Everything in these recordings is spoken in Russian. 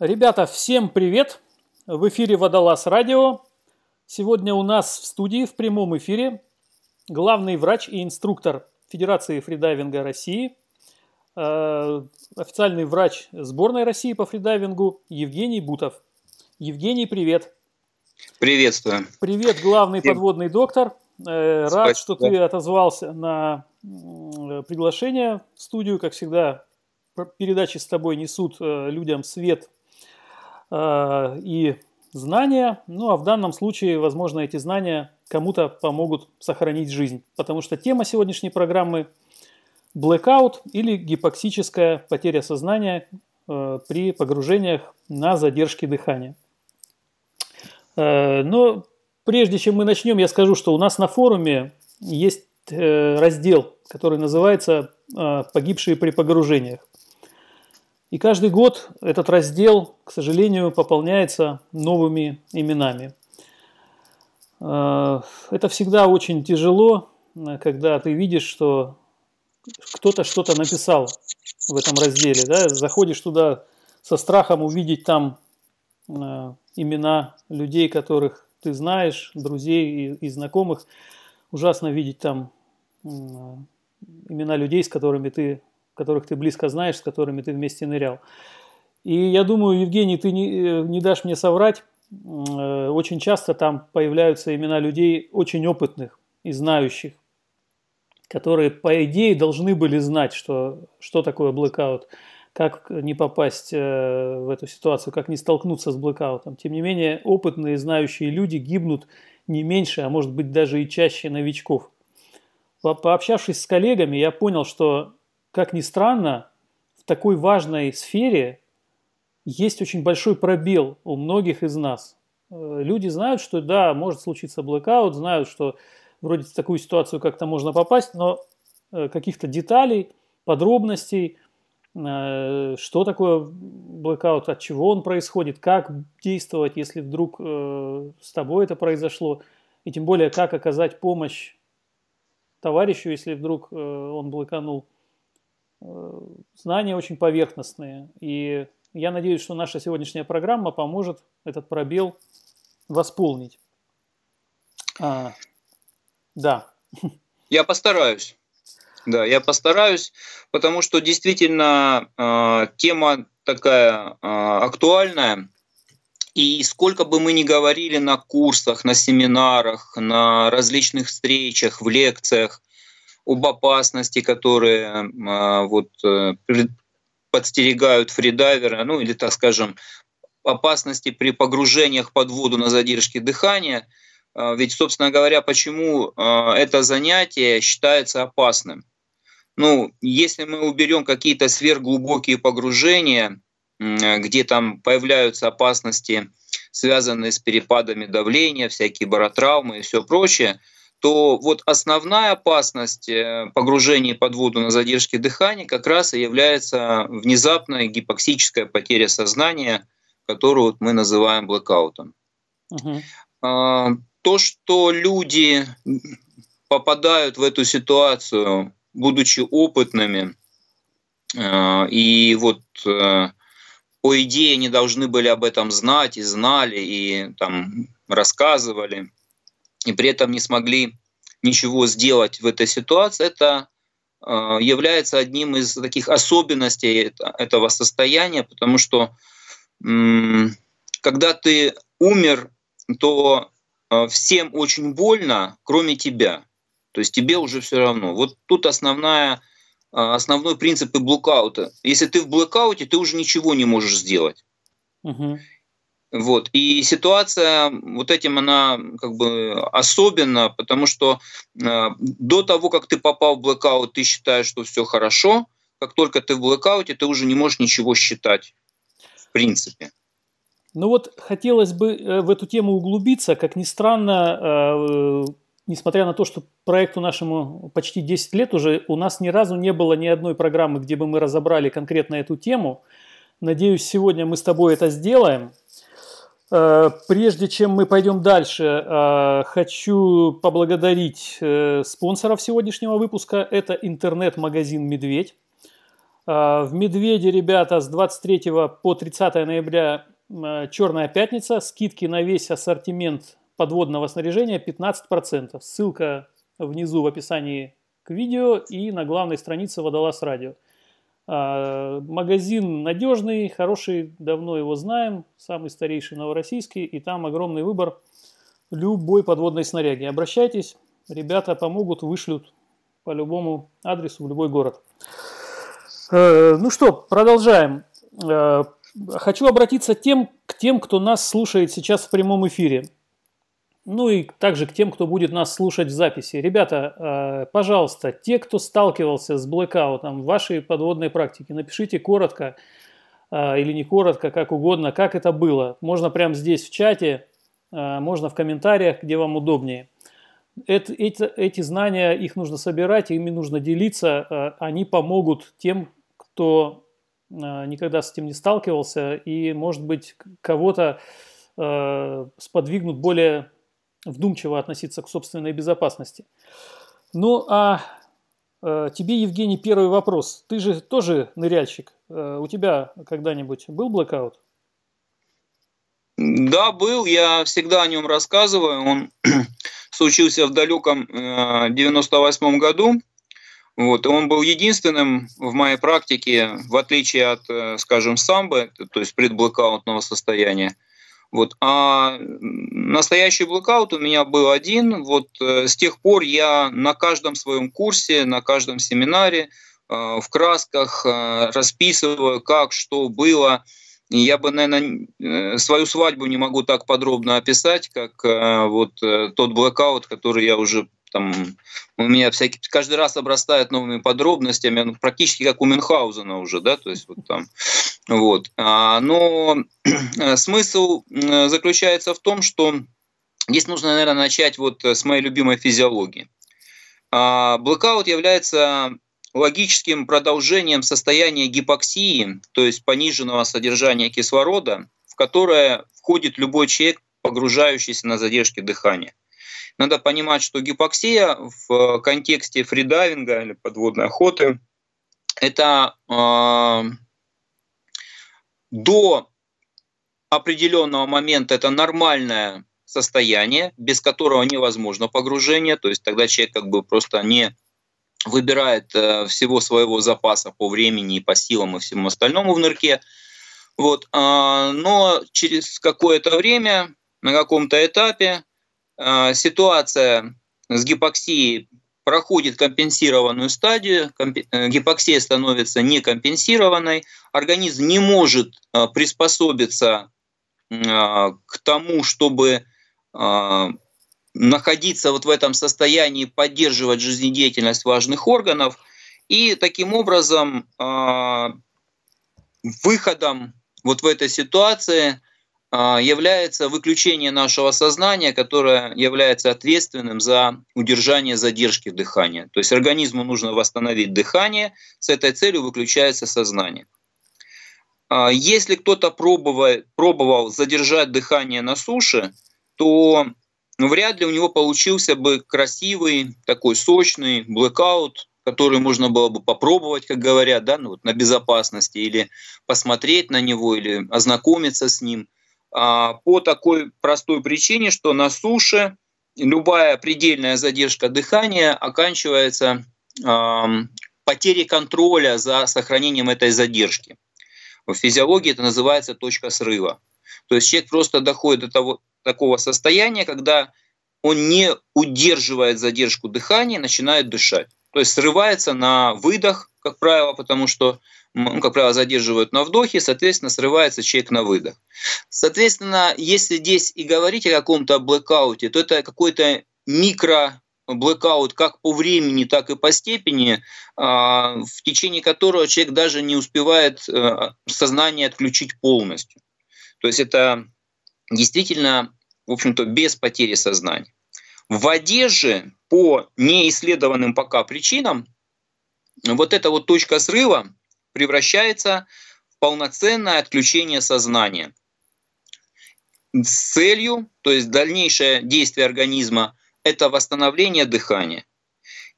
Ребята, всем привет! В эфире Водолаз Радио. Сегодня у нас в студии в прямом эфире главный врач и инструктор Федерации фридайвинга России, э, официальный врач сборной России по фридайвингу Евгений Бутов. Евгений, привет! Приветствую! Привет, главный Всем. подводный доктор. Э, рад, Спасибо. что ты отозвался на приглашение в студию. Как всегда, передачи с тобой несут э, людям свет и знания. Ну а в данном случае, возможно, эти знания кому-то помогут сохранить жизнь. Потому что тема сегодняшней программы – blackout или гипоксическая потеря сознания э, при погружениях на задержке дыхания. Э, но прежде чем мы начнем, я скажу, что у нас на форуме есть раздел, который называется «Погибшие при погружениях». И каждый год этот раздел, к сожалению, пополняется новыми именами. Э, это всегда очень тяжело, когда ты видишь, что кто-то что-то написал в этом разделе. Да? Заходишь туда со страхом увидеть там э, имена людей, которых ты знаешь, друзей и, и знакомых. Ужасно видеть там э, имена людей, с которыми ты которых ты близко знаешь, с которыми ты вместе нырял. И я думаю, Евгений, ты не, э, не дашь мне соврать, э, очень часто там появляются имена людей очень опытных и знающих, которые, по идее, должны были знать, что, что такое блэкаут, как не попасть э, в эту ситуацию, как не столкнуться с блэкаутом. Тем не менее, опытные, знающие люди гибнут не меньше, а может быть даже и чаще новичков. Пообщавшись с коллегами, я понял, что как ни странно, в такой важной сфере есть очень большой пробел у многих из нас. Э, люди знают, что да, может случиться блэкаут, знают, что вроде в такую ситуацию как-то можно попасть, но э, каких-то деталей, подробностей, э, что такое блэкаут, от чего он происходит, как действовать, если вдруг с тобой это произошло, и тем более, как оказать помощь товарищу, если вдруг он Э, знания очень поверхностные. И я надеюсь, что наша сегодняшняя программа поможет этот пробел восполнить. А, да. Я постараюсь. Да, я постараюсь, потому что действительно э, тема такая э, актуальная. И сколько бы мы ни говорили на курсах, на семинарах, на различных встречах, в лекциях, об опасности, которые а, вот, э, подстерегают фридайвера, ну или, так скажем, опасности при погружениях под воду на задержке дыхания. А, ведь, собственно говоря, почему а, это занятие считается опасным? Ну, если мы уберем какие-то сверхглубокие погружения, где там появляются опасности, связанные с перепадами давления, всякие баротравмы и все прочее, то вот основная опасность э, погружения под воду на задержке дыхания как раз и является внезапная гипоксическая потеря сознания, которую вот мы называем блэкаутом. Угу. То, что люди попадают в эту ситуацию, будучи опытными, а, и вот э, по идее они должны были об этом знать и знали, и там рассказывали – и при этом не смогли ничего сделать в этой ситуации, это э, является одним из таких особенностей этого состояния, потому что когда ты умер, то э, всем очень больно, кроме тебя. То есть тебе уже все равно. Вот тут основная, э, основной принцип блэкаута. Если ты в блэкауте, ты уже ничего не можешь сделать. Угу. Вот. И ситуация вот этим она как бы особенна, потому что э, до того, как ты попал в блэкаут, ты считаешь, что все хорошо. Как только ты в блэкауте, ты уже не можешь ничего считать, в принципе. Ну вот хотелось бы э, в эту тему углубиться. Как ни странно, э, несмотря на то, что проекту нашему почти 10 лет уже, у нас ни разу не было ни одной программы, где бы мы разобрали конкретно эту тему. Надеюсь, сегодня мы с тобой это сделаем. Э, прежде чем мы пойдем дальше, э, хочу поблагодарить э, спонсоров сегодняшнего выпуска. Это интернет-магазин «Медведь». В Медведе, ребята, с 23 по 30 ноября Черная пятница. Скидки на весь ассортимент подводного снаряжения 15%. Ссылка внизу в описании к видео и на главной странице Водолаз Радио. А, магазин надежный, хороший, давно его знаем, самый старейший новороссийский, и там огромный выбор любой подводной снаряги. Обращайтесь, ребята помогут, вышлют по любому адресу в любой город. Э, ну что, продолжаем. Э, хочу обратиться тем, к тем, кто нас слушает сейчас в прямом эфире. Ну и также к тем, кто будет нас слушать в записи. Ребята, э, пожалуйста, те, кто сталкивался с блэкаутом в вашей подводной практике, напишите коротко э, или не коротко, как угодно, как это было. Можно прямо здесь в чате, э, можно в комментариях, где вам удобнее. Это, эти, эти знания, их нужно собирать, ими нужно делиться. Они помогут тем, кто никогда с этим не сталкивался и, может быть, кого-то сподвигнут более вдумчиво относиться к собственной безопасности. Ну а э, тебе, Евгений, первый вопрос. Ты же тоже ныряльщик. Э, у тебя когда-нибудь был блэкаут? Да, был. Я всегда о нем рассказываю. Он случился в далеком 98 э, году. Вот, он был единственным в моей практике, в отличие от, э, скажем, самбы, то есть предблэкаутного состояния, вот. А настоящий блэкаут у меня был один. Вот э, с тех пор я на каждом своем курсе, на каждом семинаре э, в красках э, расписываю, как, что было. Я бы, наверное, свою свадьбу не могу так подробно описать, как вот тот блэкаут, который я уже там у меня всякие, каждый раз обрастает новыми подробностями, ну, практически как у Мюнхгаузена уже, да, то есть вот там, вот. А, но смысл заключается в том, что здесь нужно, наверное, начать вот с моей любимой физиологии. А, является логическим продолжением состояния гипоксии, то есть пониженного содержания кислорода, в которое входит любой человек, погружающийся на задержке дыхания. Надо понимать, что гипоксия в контексте фридайвинга или подводной охоты это э, до определенного момента это нормальное состояние, без которого невозможно погружение, то есть тогда человек как бы просто не выбирает э, всего своего запаса по времени и по силам и всему остальному в нырке. Вот. Э, но через какое-то время, на каком-то этапе, а, ситуация с гипоксией проходит компенсированную стадию, э, гипоксия становится некомпенсированной, организм не может а, приспособиться к тому, чтобы находиться вот в этом состоянии, поддерживать жизнедеятельность важных органов. И таким образом выходом вот в этой ситуации – является выключение нашего сознания, которое является ответственным за удержание задержки дыхания. То есть организму нужно восстановить дыхание, с этой целью выключается сознание. А, если кто-то пробовал, пробовал задержать дыхание на суше, то вряд ли у него получился бы красивый, такой сочный блэкаут, который можно было бы попробовать, как говорят, да, ну, вот на безопасности, или посмотреть на него, или ознакомиться с ним – а, по такой простой причине, что на суше любая предельная задержка дыхания оканчивается потерей контроля за сохранением этой задержки. В физиологии это называется точка срыва. То есть человек просто доходит до того, такого состояния, когда он не удерживает задержку дыхания начинает дышать. То есть срывается на выдох, как правило, потому что ну, как правило, задерживают на вдохе, соответственно, срывается человек на выдох. Соответственно, если здесь и говорить о каком-то блэкауте, то это какой-то микро блэкаут как по времени, так и по степени, а, в течение которого человек даже не успевает э, сознание отключить полностью. То есть это действительно, в общем-то, без потери сознания. В воде по неисследованным пока причинам вот эта вот точка срыва, превращается в полноценное отключение сознания с целью, то есть дальнейшее действие организма, это восстановление дыхания.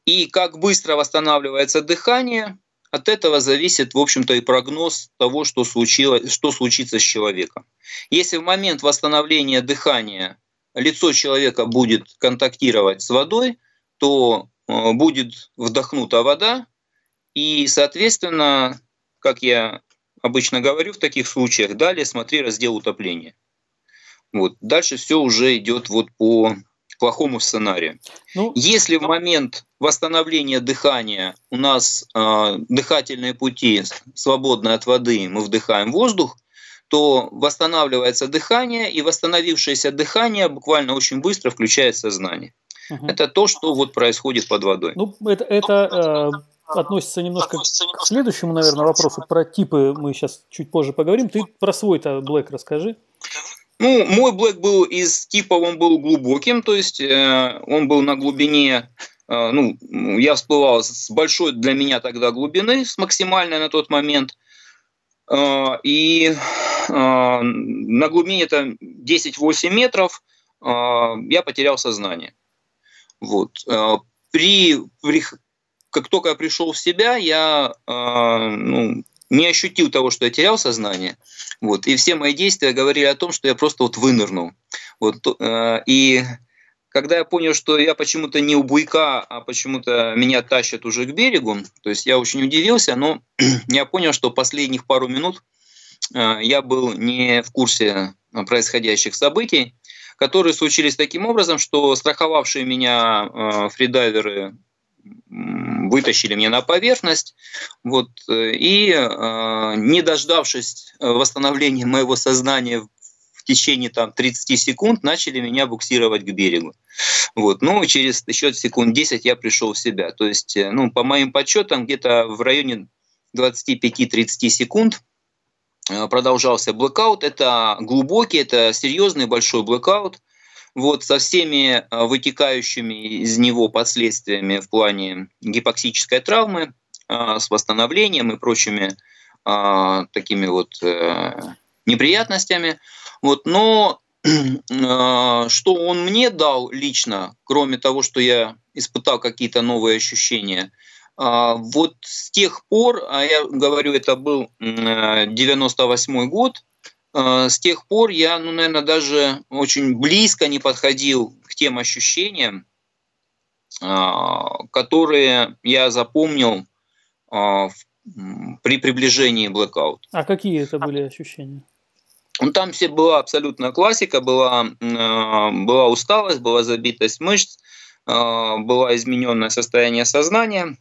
И как быстро восстанавливается дыхание, от этого зависит, в общем-то, и прогноз того, что, случилось, что случится с человеком. Если в момент восстановления дыхания лицо человека будет контактировать с водой, то э, будет вдохнута вода, и, соответственно, как я обычно говорю в таких случаях, далее смотри раздел утопления. Вот. Дальше все уже идет вот по плохому сценарию. Ну, Если в момент восстановления дыхания у нас э, дыхательные пути свободны от воды, мы вдыхаем воздух, то восстанавливается дыхание, и восстановившееся дыхание буквально очень быстро включает сознание. Угу. Это то, что вот происходит под водой. Ну, это, это э, относится немножко к следующему, наверное, вопросу. Про типы мы сейчас чуть позже поговорим. Ты про свой-то Black расскажи. Ну, мой Black был из типа, он был глубоким, то есть э, он был на глубине, э, ну, я всплывал с большой для меня тогда глубины, с максимальной на тот момент. Э, и э, на глубине это 10-8 метров э, я потерял сознание. Вот. Э, при, при, как только я пришел в себя, я э, ну, не ощутил того, что я терял сознание. Вот, и все мои действия говорили о том, что я просто вот вынырнул. Вот, э, и когда я понял, что я почему-то не у буйка, а почему-то меня тащат уже к берегу, то есть я очень удивился, но я понял, что последних пару минут э, я был не в курсе происходящих событий, которые случились таким образом, что страховавшие меня э, фридайверы вытащили меня на поверхность, вот, э, и э, не дождавшись восстановления моего сознания в течение там, 30 секунд, начали меня буксировать к берегу. Вот. Ну, через еще секунд 10 я пришел в себя. То есть, э, ну, по моим подсчетам, где-то в районе 25-30 секунд продолжался блэкаут. Это глубокий, это серьезный большой блэкаут вот со всеми а, вытекающими из него последствиями в плане гипоксической травмы, а, с восстановлением и прочими а, такими вот э, неприятностями. Вот, но что он мне дал лично, кроме того, что я испытал какие-то новые ощущения, вот с тех пор, а я говорю, это был 98 год, с тех пор я, ну, наверное, даже очень близко не подходил к тем ощущениям, а, которые я запомнил а, при приближении blackout. А какие это были ощущения? Ну, там все была абсолютная классика, была, была усталость, была забитость мышц, было измененное состояние сознания,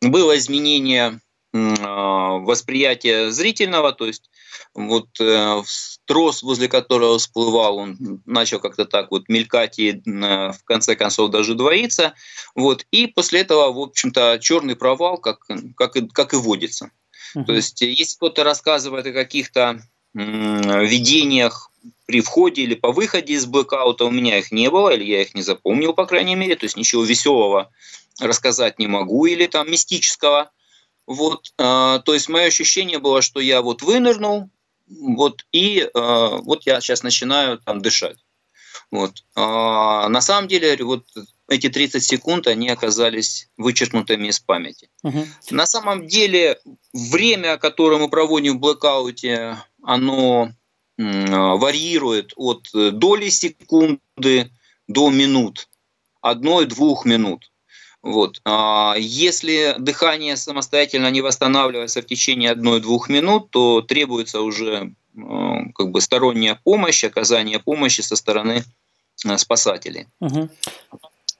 было изменение восприятия зрительного, то есть вот э, трос, возле которого всплывал, он начал как-то так вот мелькать и э, в конце концов даже двоиться. Вот. И после этого, в общем-то, черный провал, как, как, и, как и водится. Uh-huh. То есть, э, если кто-то рассказывает о каких-то видениях при входе или по выходе из блэкаута, у меня их не было, или я их не запомнил, по крайней мере, то есть ничего веселого рассказать не могу, или там мистического. Вот, э, то есть мое ощущение было, что я вот вынырнул, вот, и э, вот я сейчас начинаю там дышать. Вот. А на самом деле, вот эти 30 секунд, они оказались вычеркнутыми из памяти. Угу. На самом деле, время, которое мы проводим в блэкауте, оно варьирует от доли секунды до минут, одной-двух минут. Вот. А если дыхание самостоятельно не восстанавливается в течение одной-двух минут, то требуется уже как бы сторонняя помощь, оказание помощи со стороны а, спасателей. Угу.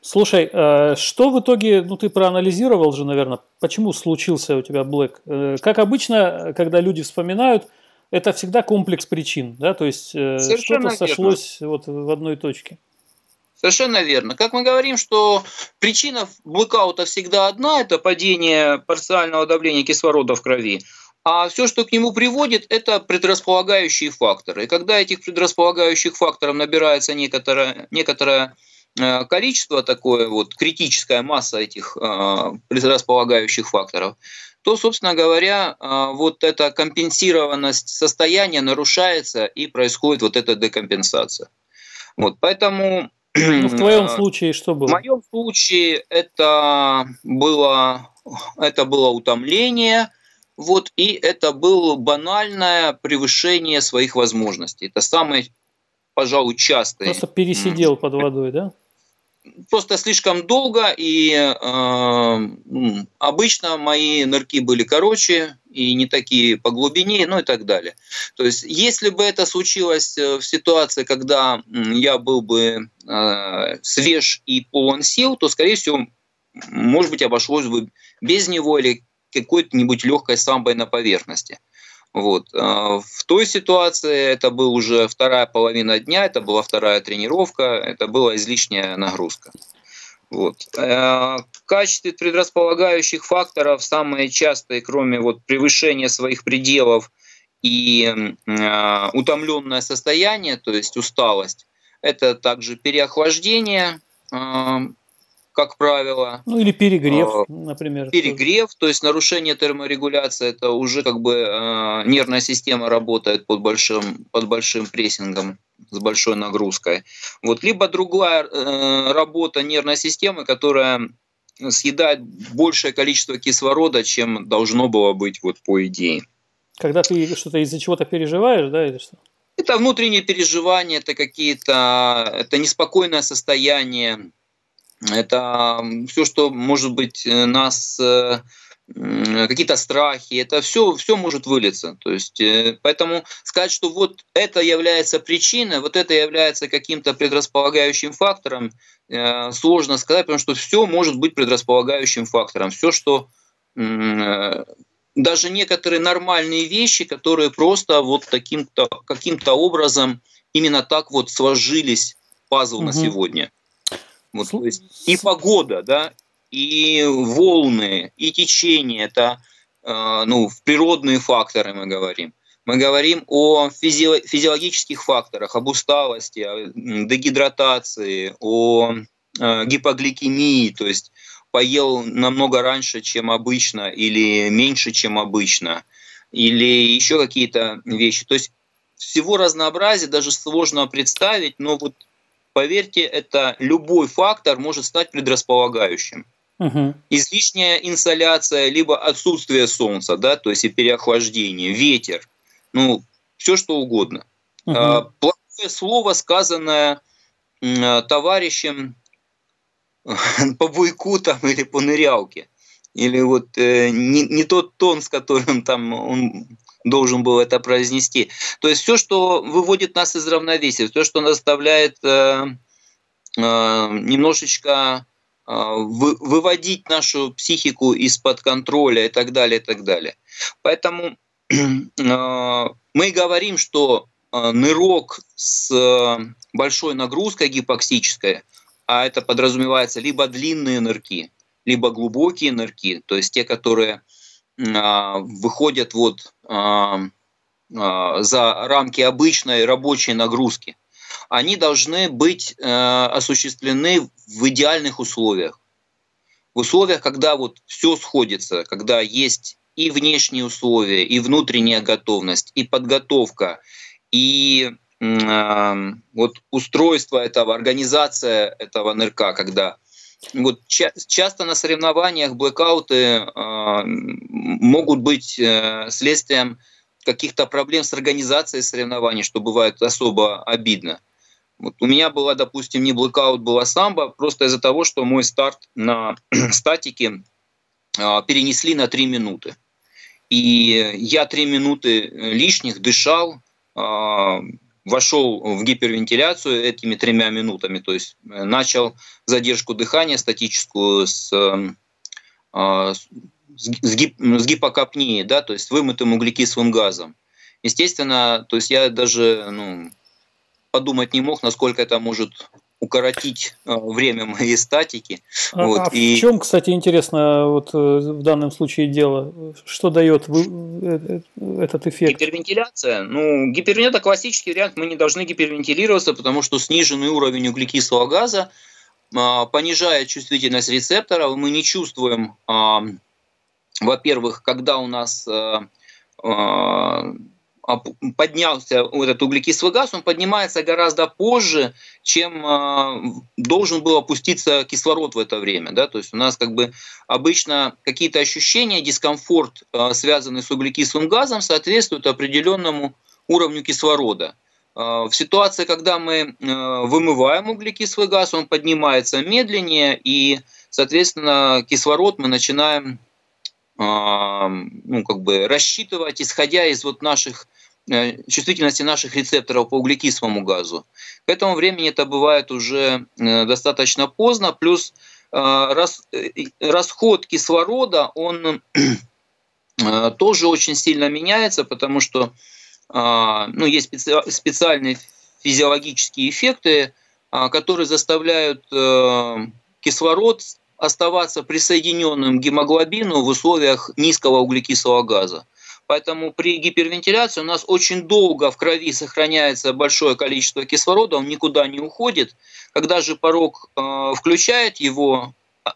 Слушай, что в итоге, ну ты проанализировал же, наверное, почему случился у тебя Блэк? Э, как обычно, когда люди вспоминают, это всегда комплекс причин, да, то есть э, что-то сошлось вот в одной точке. Совершенно верно. Как мы говорим, что причина блэкаута всегда одна, это падение парциального давления кислорода в крови, а все, что к нему приводит, это предрасполагающие факторы. И когда этих предрасполагающих факторов набирается некоторое, некоторое э, количество, такое вот критическая масса этих э, предрасполагающих факторов, то, собственно говоря, э, вот эта компенсированность состояния нарушается и происходит вот эта декомпенсация. Вот, поэтому ну, в твоем случае что было? В моем случае это было это было утомление, вот, и это было банальное превышение своих возможностей. Это самое, пожалуй, частое. Просто пересидел под водой, да? Просто слишком долго, и э, обычно мои нырки были короче и не такие по глубине, ну и так далее. То есть, если бы это случилось э, в ситуации, когда я был бы э, свеж и полон сил, то, скорее всего, может быть, обошлось бы без него или какой-нибудь легкой самбой на поверхности. Вот. А, в той ситуации это была уже вторая половина дня, это была вторая тренировка, это была излишняя нагрузка. Вот. А, в качестве предрасполагающих факторов самые частые, кроме вот превышения своих пределов и э, утомленное состояние, то есть усталость, это также переохлаждение, как правило. Ну или перегрев, э, например. Перегрев, то есть нарушение терморегуляции, это уже как бы э, нервная система работает под большим, под большим прессингом, с большой нагрузкой. Вот. Либо другая э, работа нервной системы, которая съедает большее количество кислорода, чем должно было быть вот по идее. Когда ты что-то из-за чего-то переживаешь, да, или что? Это внутренние переживания, это какие-то, это неспокойное состояние, это все, что может быть э, нас э, какие-то страхи, это все, все может вылиться. То есть, э, поэтому сказать, что вот это является причиной, вот это является каким-то предрасполагающим фактором, сложно сказать, потому что все может быть предрасполагающим фактором. Все, что даже некоторые нормальные вещи, которые просто вот таким-то каким-то образом именно так вот сложились пазл угу. на сегодня. Вот, то есть и погода, да, и волны, и течение, это э, ну, природные факторы мы говорим. Мы говорим о физи физиологических факторах, об усталости, о дегидратации, о э, гипогликемии, то есть поел намного раньше, чем обычно, или меньше, чем обычно, или еще какие-то вещи. То есть всего разнообразия даже сложно представить, но вот поверьте, это любой фактор может стать предрасполагающим. Угу. Излишняя инсоляция, либо отсутствие солнца, да, то есть и переохлаждение, ветер, ну, все что угодно. Угу. плохое слово, сказанное товарищем по буйку там или по нырялке. Или вот э, не, не тот тон, с которым там он должен был это произнести. То есть все, что выводит нас из равновесия, все, что заставляет э, э, немножечко э, вы, выводить нашу психику из-под контроля и так далее, и так далее. Поэтому э, мы говорим, что э, нырок с э, большой нагрузкой гипоксической, а это подразумевается либо длинные нырки, либо глубокие нырки, то есть те, которые выходят вот а, а, за рамки обычной рабочей нагрузки, они должны быть э, осуществлены в идеальных условиях. В условиях, когда вот все сходится, когда есть и внешние условия, и внутренняя готовность, и подготовка, и вот устройство этого, организация этого нырка, когда вот ча- часто на соревнованиях блэкауты э, могут быть э, следствием каких-то проблем с организацией соревнований, что бывает особо обидно. Вот у меня была, допустим, не блэкаут, была самбо, просто из-за того, что мой старт на статике э, перенесли на 3 минуты. И я 3 минуты лишних дышал, э, вошел в гипервентиляцию этими тремя минутами, то есть э, начал задержку дыхания статическую с, эм, а, с, гип, с гипокапнией, да, то есть вымытым углекислым газом. Естественно, то есть я даже ну, подумать не мог, насколько это может укоротить э, время моей статики. А, вот, а и... в чем, кстати, интересно вот э, в данном случае дело? Что дает э, этот эффект? Гипервентиляция. Ну, гипервентиляция классический вариант. Мы не должны гипервентилироваться, потому что сниженный уровень углекислого газа а, понижает чувствительность рецепторов. Мы не чувствуем, а, во-первых, когда у нас поднялся этот углекислый газ, он поднимается гораздо позже, чем э, должен был опуститься кислород в это время. Да? То есть у нас как бы обычно какие-то ощущения, дискомфорт, э, связанный с углекислым газом, соответствуют определенному уровню кислорода. В ситуации, когда мы вымываем углекислый газ, он поднимается медленнее, и, соответственно, кислород мы начинаем ну, как бы рассчитывать, исходя из вот наших чувствительности наших рецепторов по углекислому газу. К этому времени это бывает уже э, достаточно поздно, плюс э, расход кислорода, он тоже очень сильно меняется, потому что ну, есть специальные физиологические эффекты, которые заставляют кислород оставаться присоединенным к гемоглобину в условиях низкого углекислого газа. Поэтому при гипервентиляции у нас очень долго в крови сохраняется большое количество кислорода, он никуда не уходит. Когда же порог э, включает его э,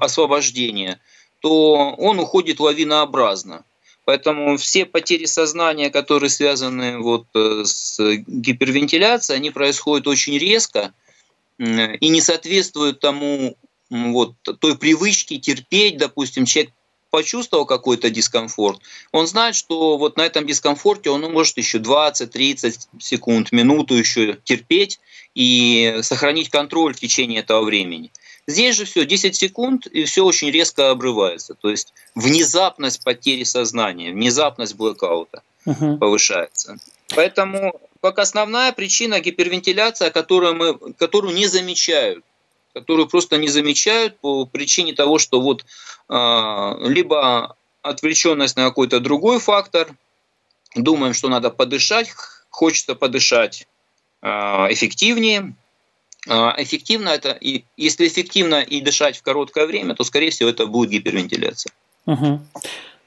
освобождение, то он уходит лавинообразно. Поэтому все потери сознания, которые связаны вот э, с гипервентиляцией, они происходят очень резко и не соответствуют тому вот, той привычки терпеть, допустим, человек почувствовал какой-то дискомфорт, он знает, что вот на этом дискомфорте он может еще 20-30 секунд, минуту еще терпеть и сохранить контроль в течение этого времени. Здесь же все, 10 секунд, и все очень резко обрывается. То есть внезапность потери сознания, внезапность блэкаута uh-huh. повышается. Поэтому как основная причина гипервентиляция, которую, мы, которую не замечают которую просто не замечают по причине того, что вот э, либо отвлеченность на какой-то другой фактор, думаем, что надо подышать, хочется подышать э, эффективнее. Э, эффективно это, и если эффективно и дышать в короткое время, то, скорее всего, это будет гипервентиляция. Угу.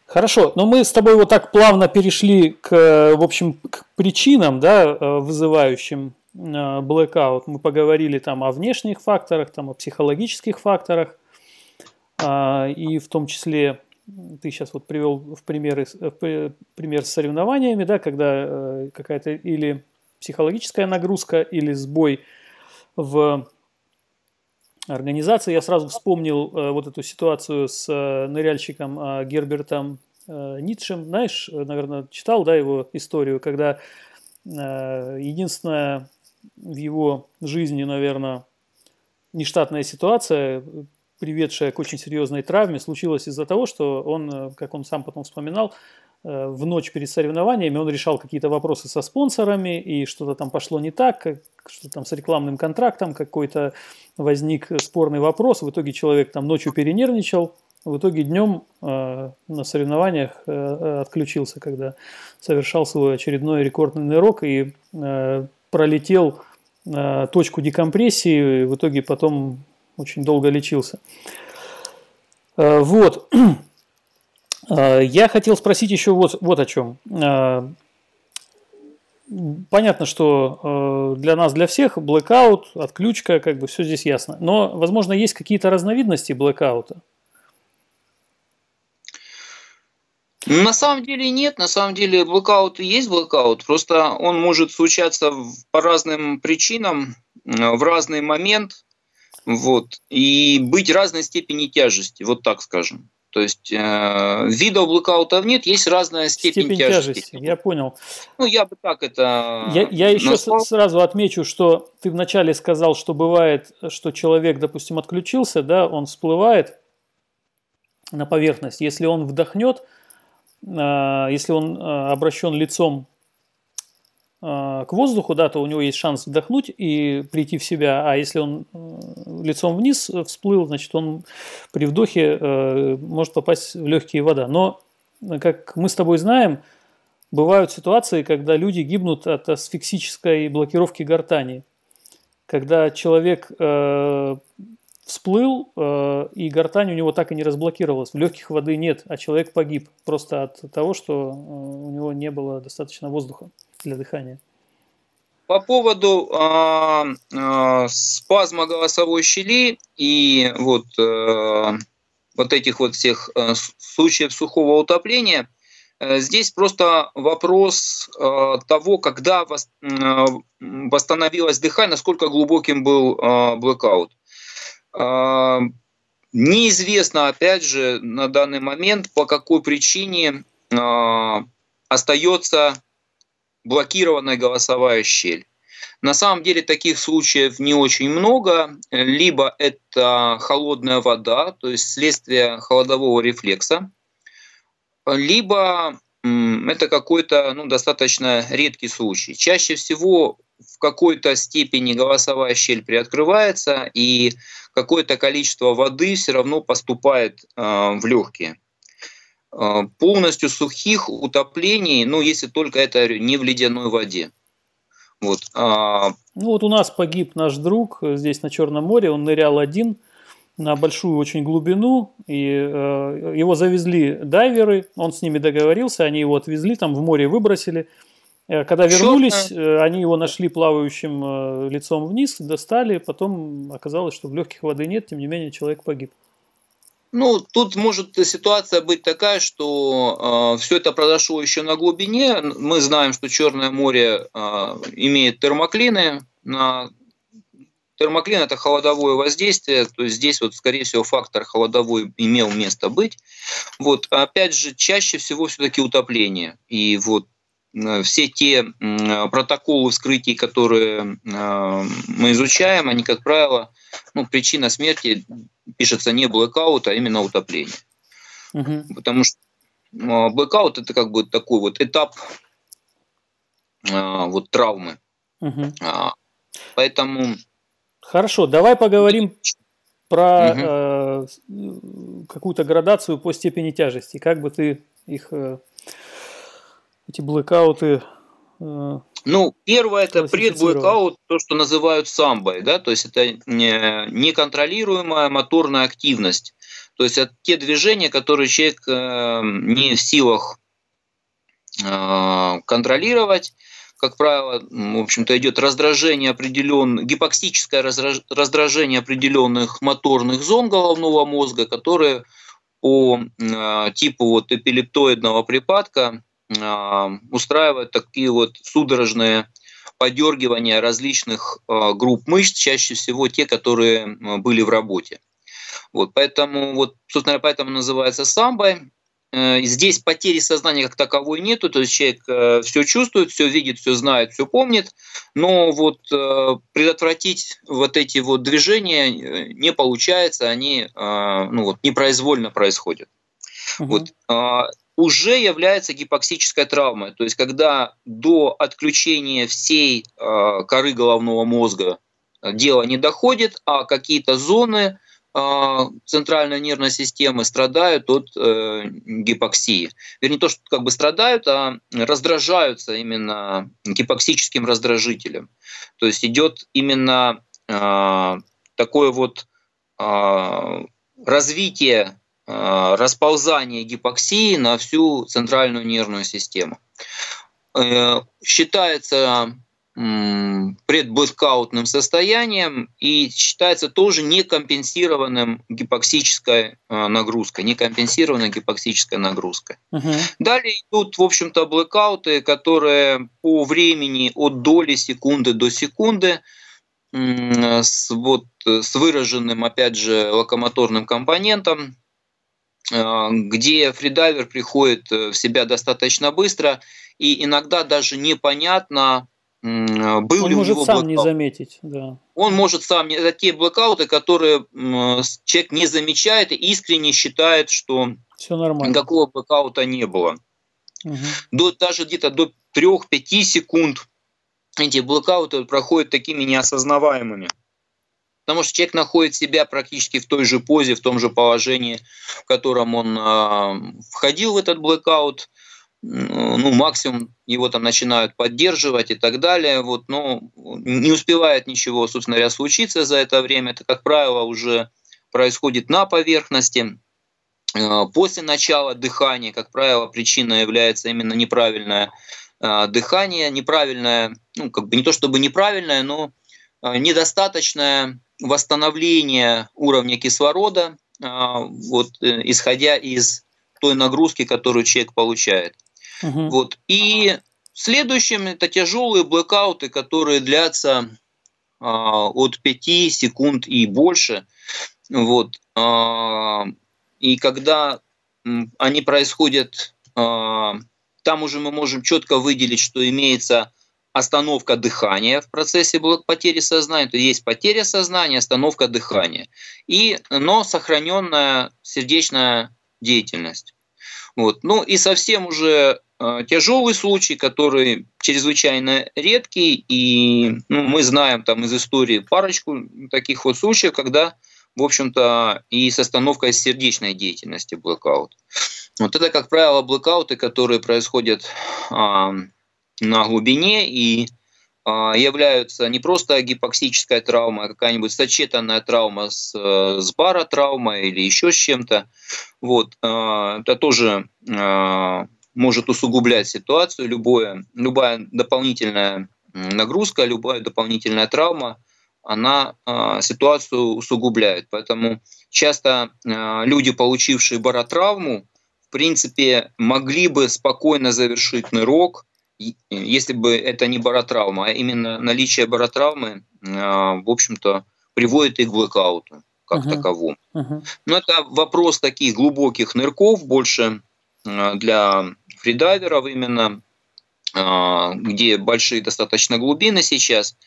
Хорошо, но мы с тобой вот так плавно перешли к, в общем, к причинам, да, вызывающим Э, blackout мы поговорили там о внешних факторах, там о психологических факторах, а, и в том числе ты сейчас вот привел в примеры, в пример с соревнованиями, да, когда э, какая-то или психологическая нагрузка, или сбой в организации. Я сразу вспомнил э, вот эту ситуацию с ныряльщиком Гербертом Ницшем. Знаешь, наверное, читал да, его историю, когда единственное в его жизни, наверное, нештатная ситуация, приведшая к очень серьезной травме, случилась из-за того, что он, как он сам потом вспоминал, э, в ночь перед соревнованиями он решал какие-то вопросы со спонсорами, и что-то там пошло не так, что там с рекламным контрактом какой-то возник спорный вопрос. В итоге человек там ночью перенервничал, в итоге днем э, на соревнованиях э, отключился, когда совершал свой очередной рекордный нырок и э, пролетел э, точку декомпрессии, в итоге потом очень долго лечился. Э, вот. Э, я хотел спросить еще вот, вот о чем. Понятно, что для нас, для всех, blackout, отключка, как бы все здесь ясно. Но, возможно, есть какие-то разновидности блэкаута. На самом деле нет, на самом деле блэкаут и есть блэкаут, просто он может случаться по разным причинам, в разный момент, вот, и быть разной степени тяжести, вот так скажем. То есть э, видов блэкаутов нет, есть разная степень, степень тяжести. тяжести. Я понял. Ну, я бы так это. Я, я еще сразу отмечу, что ты вначале сказал, что бывает, что человек, допустим, отключился, да, он всплывает на поверхность. Если он вдохнет, если он а, обращен лицом а, к воздуху, да, то у него есть шанс вдохнуть и прийти в себя, а если он лицом вниз всплыл, значит, он при вдохе может попасть в легкие вода. Но, как мы с тобой знаем, бывают ситуации, когда люди гибнут от асфиксической блокировки гортани. Когда человек всплыл, э, и гортань у него так и не разблокировалась. Легких воды нет, а человек погиб просто от того, что э, у него не было достаточно воздуха для дыхания. По поводу э, э, спазма голосовой щели и вот, э, вот этих вот всех э, случаев сухого утопления, Здесь просто вопрос того, когда восстановилось дыхание, насколько глубоким был блэкаут. Неизвестно, опять же, на данный момент, по какой причине остается блокированная голосовая щель. На самом деле таких случаев не очень много. Либо это холодная вода, то есть следствие холодового рефлекса, либо это какой-то ну, достаточно редкий случай. Чаще всего в какой-то степени голосовая щель приоткрывается, и какое-то количество воды все равно поступает э, в легкие. Э, полностью сухих утоплений, ну, если только это не в ледяной воде. Вот. А... Ну вот у нас погиб наш друг здесь на Черном море, он нырял один на большую очень глубину, и э, его завезли дайверы, он с ними договорился, они его отвезли, там в море выбросили. Э, когда вернулись, э, они его нашли плавающим э, лицом вниз, достали, потом оказалось, что в легких воды нет, тем не менее человек погиб. Ну, тут может ситуация быть такая, что э, все это произошло еще на глубине. Мы знаем, что Черное море э, имеет термоклины. На... Термоклин – это холодовое воздействие, то есть здесь вот, скорее всего, фактор холодовой имел место быть. Вот, опять же, чаще всего все-таки утопление. И вот все те протоколы вскрытий, которые э, мы изучаем, они, как правило, ну, причина смерти пишется не блэкаут, а именно утопление. Угу. Потому что э, блэкаут это как бы такой вот этап вот травмы. Угу. Поэтому... Хорошо, давай поговорим про угу. э, какую-то градацию по степени тяжести. Как бы ты их эти блэкауты э, ну, первое это предблэкаут, то, что называют самбой, да, то есть это неконтролируемая моторная активность. То есть это те движения, которые человек э, не в силах э, контролировать. Как правило, в общем-то, идет раздражение определенных, гипоксическое раздражение определенных моторных зон головного мозга, которые по типу вот эпилептоидного припадка а, устраивают такие вот судорожные подергивания различных а, групп мышц, чаще всего те, которые были в работе. Вот, поэтому, вот, собственно, поэтому называется самбой. Э, здесь потери сознания как таковой нету, то есть человек э, все чувствует, все видит, все знает, все помнит, но вот э, предотвратить вот эти вот движения не получается, они ну, вот, непроизвольно происходят. Угу. Вот, а, уже является гипоксической травмой. То есть когда до отключения всей э, коры головного мозга дело не доходит, а какие-то зоны э, центральной нервной системы страдают от э, гипоксии. Вернее, не то, что как бы страдают, а раздражаются именно гипоксическим раздражителем. То есть идет именно э, такое вот развитие расползание гипоксии на всю центральную нервную систему. Э, считается предблэкаутным состоянием и считается тоже некомпенсированным гипоксической э, нагрузкой, некомпенсированной гипоксической нагрузкой. Угу. Далее идут, в общем-то, блэкауты, которые по времени от доли секунды до секунды с, вот, с выраженным, опять же, локомоторным компонентом, Э, где фридайвер приходит э, в себя достаточно быстро, и иногда даже непонятно, был Он ли у него сам блокаут. не заметить, да. Он может сам, это те блокауты, которые человек не замечает и искренне считает, что Все нормально. никакого блокаута не было. Угу. До, даже где-то до 3-5 секунд эти блокауты проходят такими неосознаваемыми потому что человек находит себя практически в той же позе, в том же положении, в котором он э, входил в этот блэкаут. Ну, максимум его там начинают поддерживать и так далее. Вот, но не успевает ничего, собственно говоря, случиться за это время. Это, как правило, уже происходит на поверхности. Э, после начала дыхания, как правило, причина является именно неправильное э, дыхание. Неправильное, ну, как бы не то чтобы неправильное, но недостаточное восстановление уровня кислорода, а, вот, э, исходя из той нагрузки, которую человек получает. Угу. Вот. И следующим это тяжелые блэкауты, которые длятся а, от 5 секунд и больше. Вот. А, и когда они происходят, там уже мы можем четко выделить, что имеется остановка дыхания в процессе потери сознания, то есть потеря сознания, остановка дыхания, и, но сохраненная сердечная деятельность. Вот. Ну и совсем уже э, тяжелый случай, который чрезвычайно редкий, и ну, мы знаем там из истории парочку таких вот случаев, когда, в общем-то, и с остановкой сердечной деятельности блокаут. Вот это, как правило, блокауты, которые происходят э, на глубине и а, являются не просто гипоксическая травма, а какая-нибудь сочетанная травма с, с баротравмой или еще с чем-то. Вот. А, это тоже а, может усугублять ситуацию. Любое, любая дополнительная нагрузка, любая дополнительная травма, она ситуацию усугубляет. Поэтому часто люди, получившие баротравму, в принципе, могли бы спокойно завершить нырок, если бы это не баротравма, а именно наличие баротравмы, а, в общем-то, приводит и к блэкауту как uh-huh. таковому. Uh-huh. Но это вопрос таких глубоких нырков, больше а, для фридайверов именно, где большие достаточно глубины сейчас.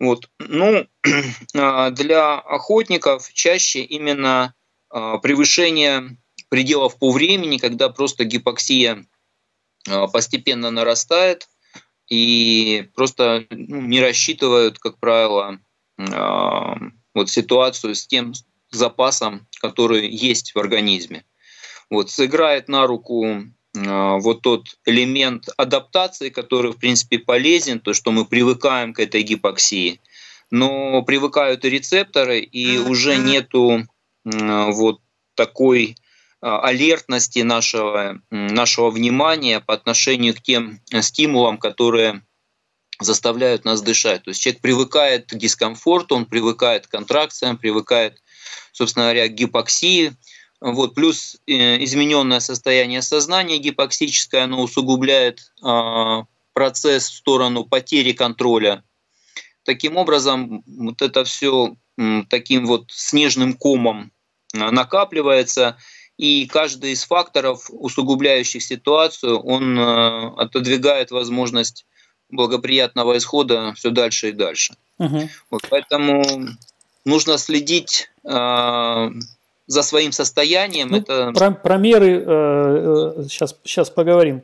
Вот. Ну, для охотников чаще именно превышение пределов по времени, когда просто гипоксия постепенно нарастает и просто ну, не рассчитывают, как правило, а, вот ситуацию с тем запасом, который есть в организме. Вот сыграет на руку а, вот тот элемент адаптации, который, в принципе, полезен, то, что мы привыкаем к этой гипоксии, но привыкают и рецепторы, и уже нету вот такой а, алертности нашего, нашего внимания по отношению к тем стимулам, которые заставляют нас дышать. То есть человек привыкает к дискомфорту, он привыкает к контракциям, привыкает, собственно говоря, к гипоксии. Вот, плюс э, измененное состояние сознания гипоксическое, оно усугубляет э, процесс в сторону потери контроля. Таким образом, вот это все э, таким вот снежным комом накапливается – и каждый из факторов, усугубляющих ситуацию, он э, отодвигает возможность благоприятного исхода все дальше и дальше. Угу. Вот поэтому нужно следить э, за своим состоянием. Ну, это... про, про меры э, сейчас, сейчас поговорим.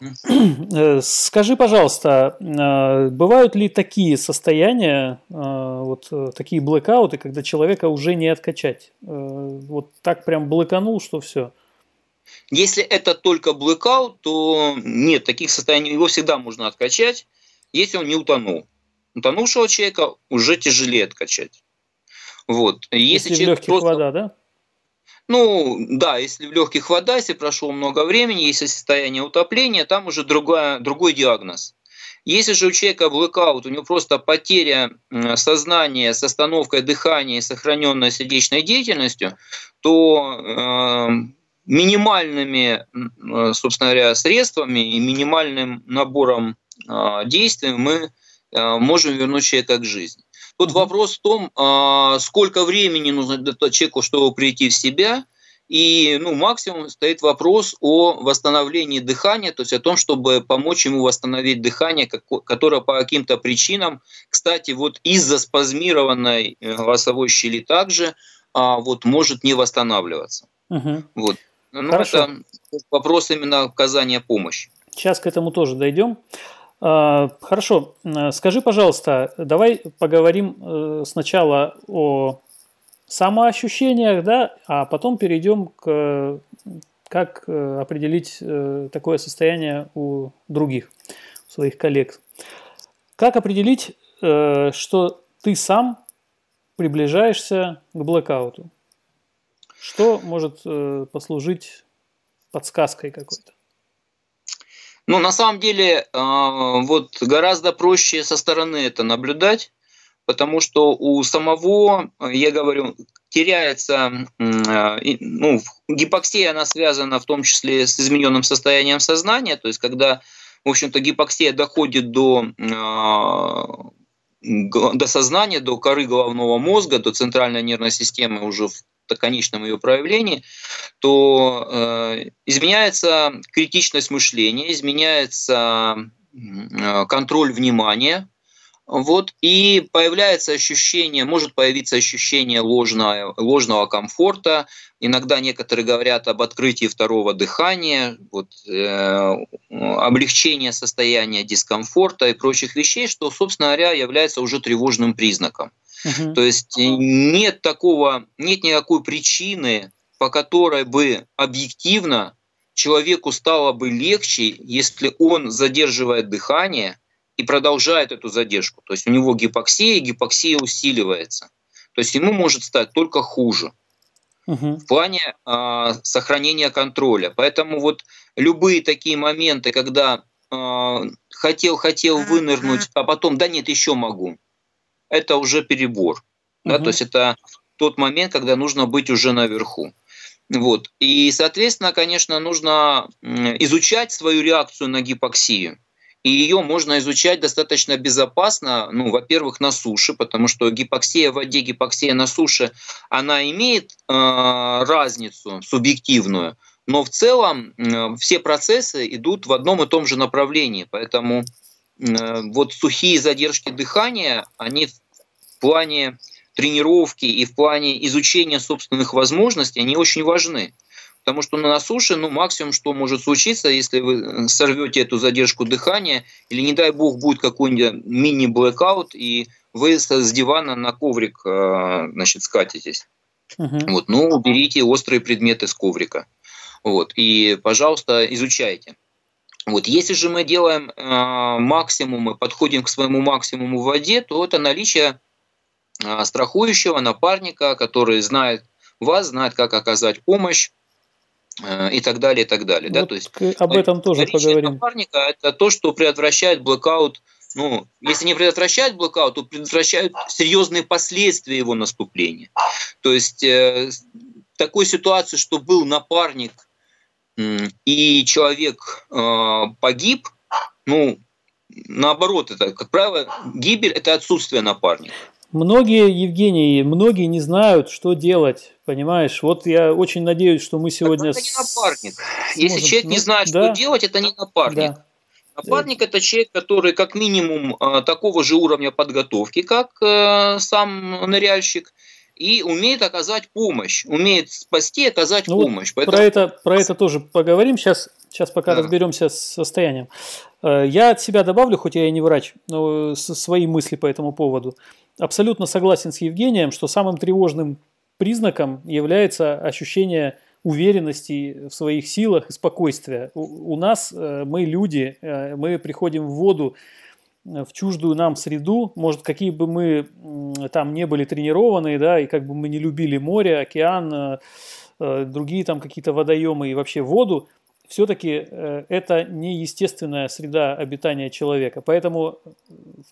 Э, скажи, пожалуйста, э, бывают ли такие состояния, э, вот такие блэкауты, когда человека уже не откачать? Вот так прям блэканул, что все? Если это только блэкаут, то нет, таких состояний его всегда можно откачать, если он не утонул. Утонувшего человека уже тяжелее откачать. Вот. Если, если в легких просто... вода, да? Ну, да, если в легких вода, если прошло много времени, если состояние утопления, там уже другая, другой диагноз. Если же у человека блэкаут, у него просто потеря сознания с остановкой дыхания и сохраненной сердечной деятельностью, то э, минимальными, собственно говоря, средствами и минимальным набором э, действий мы э, можем вернуть человека к жизни. Тут вопрос в том, а, сколько времени нужно человеку, чтобы прийти в себя, и ну, максимум стоит вопрос о восстановлении дыхания, то есть о том, чтобы помочь ему восстановить дыхание, которое по каким-то причинам, кстати, вот из-за спазмированной э, голосовой щели также а, вот, может не восстанавливаться. Угу. Вот. Ну, Хорошо. это вопрос именно оказания помощи. Сейчас к этому тоже дойдем. А, хорошо, э, скажи, пожалуйста, давай поговорим э, сначала о самоощущениях, да, а потом перейдем к как э, определить такое состояние у других, у своих коллег. Как определить, что ты сам приближаешься к блэкауту? Что может послужить подсказкой какой-то? Ну, на самом деле, а, вот гораздо проще со стороны это наблюдать, потому что у самого, я говорю, теряется, ну, гипоксия, она связана в том числе с измененным состоянием сознания, то есть когда, в общем-то, гипоксия доходит до до сознания, до коры головного мозга, до центральной нервной системы уже в конечном ее проявлении, то э, изменяется критичность мышления, изменяется э, контроль внимания, вот, и появляется ощущение, может появиться ощущение ложного, ложного комфорта. Иногда некоторые говорят об открытии второго дыхания, вот, э, облегчение состояния дискомфорта и прочих вещей, что, собственно говоря, является уже тревожным признаком. Угу. То есть нет такого, нет никакой причины, по которой бы объективно человеку стало бы легче, если он задерживает дыхание – и продолжает эту задержку. То есть у него гипоксия, и гипоксия усиливается. То есть ему может стать только хуже угу. в плане э, сохранения контроля. Поэтому вот любые такие моменты, когда э, хотел, хотел вынырнуть, а потом, да нет, еще могу, это уже перебор. Угу. Да? То есть это тот момент, когда нужно быть уже наверху. Вот. И, соответственно, конечно, нужно изучать свою реакцию на гипоксию и ее можно изучать достаточно безопасно, ну, во-первых, на суше, потому что гипоксия в воде, гипоксия на суше, она имеет э, разницу субъективную, но в целом э, все процессы идут в одном и том же направлении, поэтому э, вот сухие задержки дыхания, они в плане тренировки и в плане изучения собственных возможностей, они очень важны. Потому что на суше, ну, максимум, что может случиться, если вы э, сорвете эту задержку дыхания, или, не дай бог, будет какой-нибудь мини-блэкаут, и вы с дивана на коврик, э, значит, скатитесь. Угу. Вот, ну, уберите острые предметы с коврика. Вот, и, пожалуйста, изучайте. Вот, если же мы делаем э, максимум и подходим к своему максимуму в воде, то это наличие э, страхующего напарника, который знает вас, знает, как оказать помощь, Э, и так далее, и так далее. Вот да? То есть, об этом тоже поговорим. Напарника – это то, что предотвращает блокаут ну, если не предотвращает блокаут, то предотвращают серьезные последствия его наступления. То есть э, такой ситуации, что был напарник э, и человек э, погиб, ну, наоборот, это, как правило, гибель – это отсутствие напарника. Многие, Евгений, многие не знают, что делать, понимаешь? Вот я очень надеюсь, что мы сегодня... это не напарник. Сможем... Если человек не знает, да. что делать, это не напарник. Да. Напарник – это человек, который как минимум а, такого же уровня подготовки, как э, сам ныряльщик, и умеет оказать помощь, умеет спасти, оказать ну, помощь. Поэтому... Про, это, про это тоже поговорим сейчас, сейчас пока да. разберемся с состоянием. Э, я от себя добавлю, хоть я и не врач, но свои мысли по этому поводу абсолютно согласен с Евгением, что самым тревожным признаком является ощущение уверенности в своих силах и спокойствия. У, нас э, мы люди, э, мы приходим в воду э, в чуждую нам среду, может, какие бы мы там не были тренированные, да, и как бы мы не любили море, океан, другие там какие-то водоемы и вообще воду, все-таки это не естественная среда обитания человека. Поэтому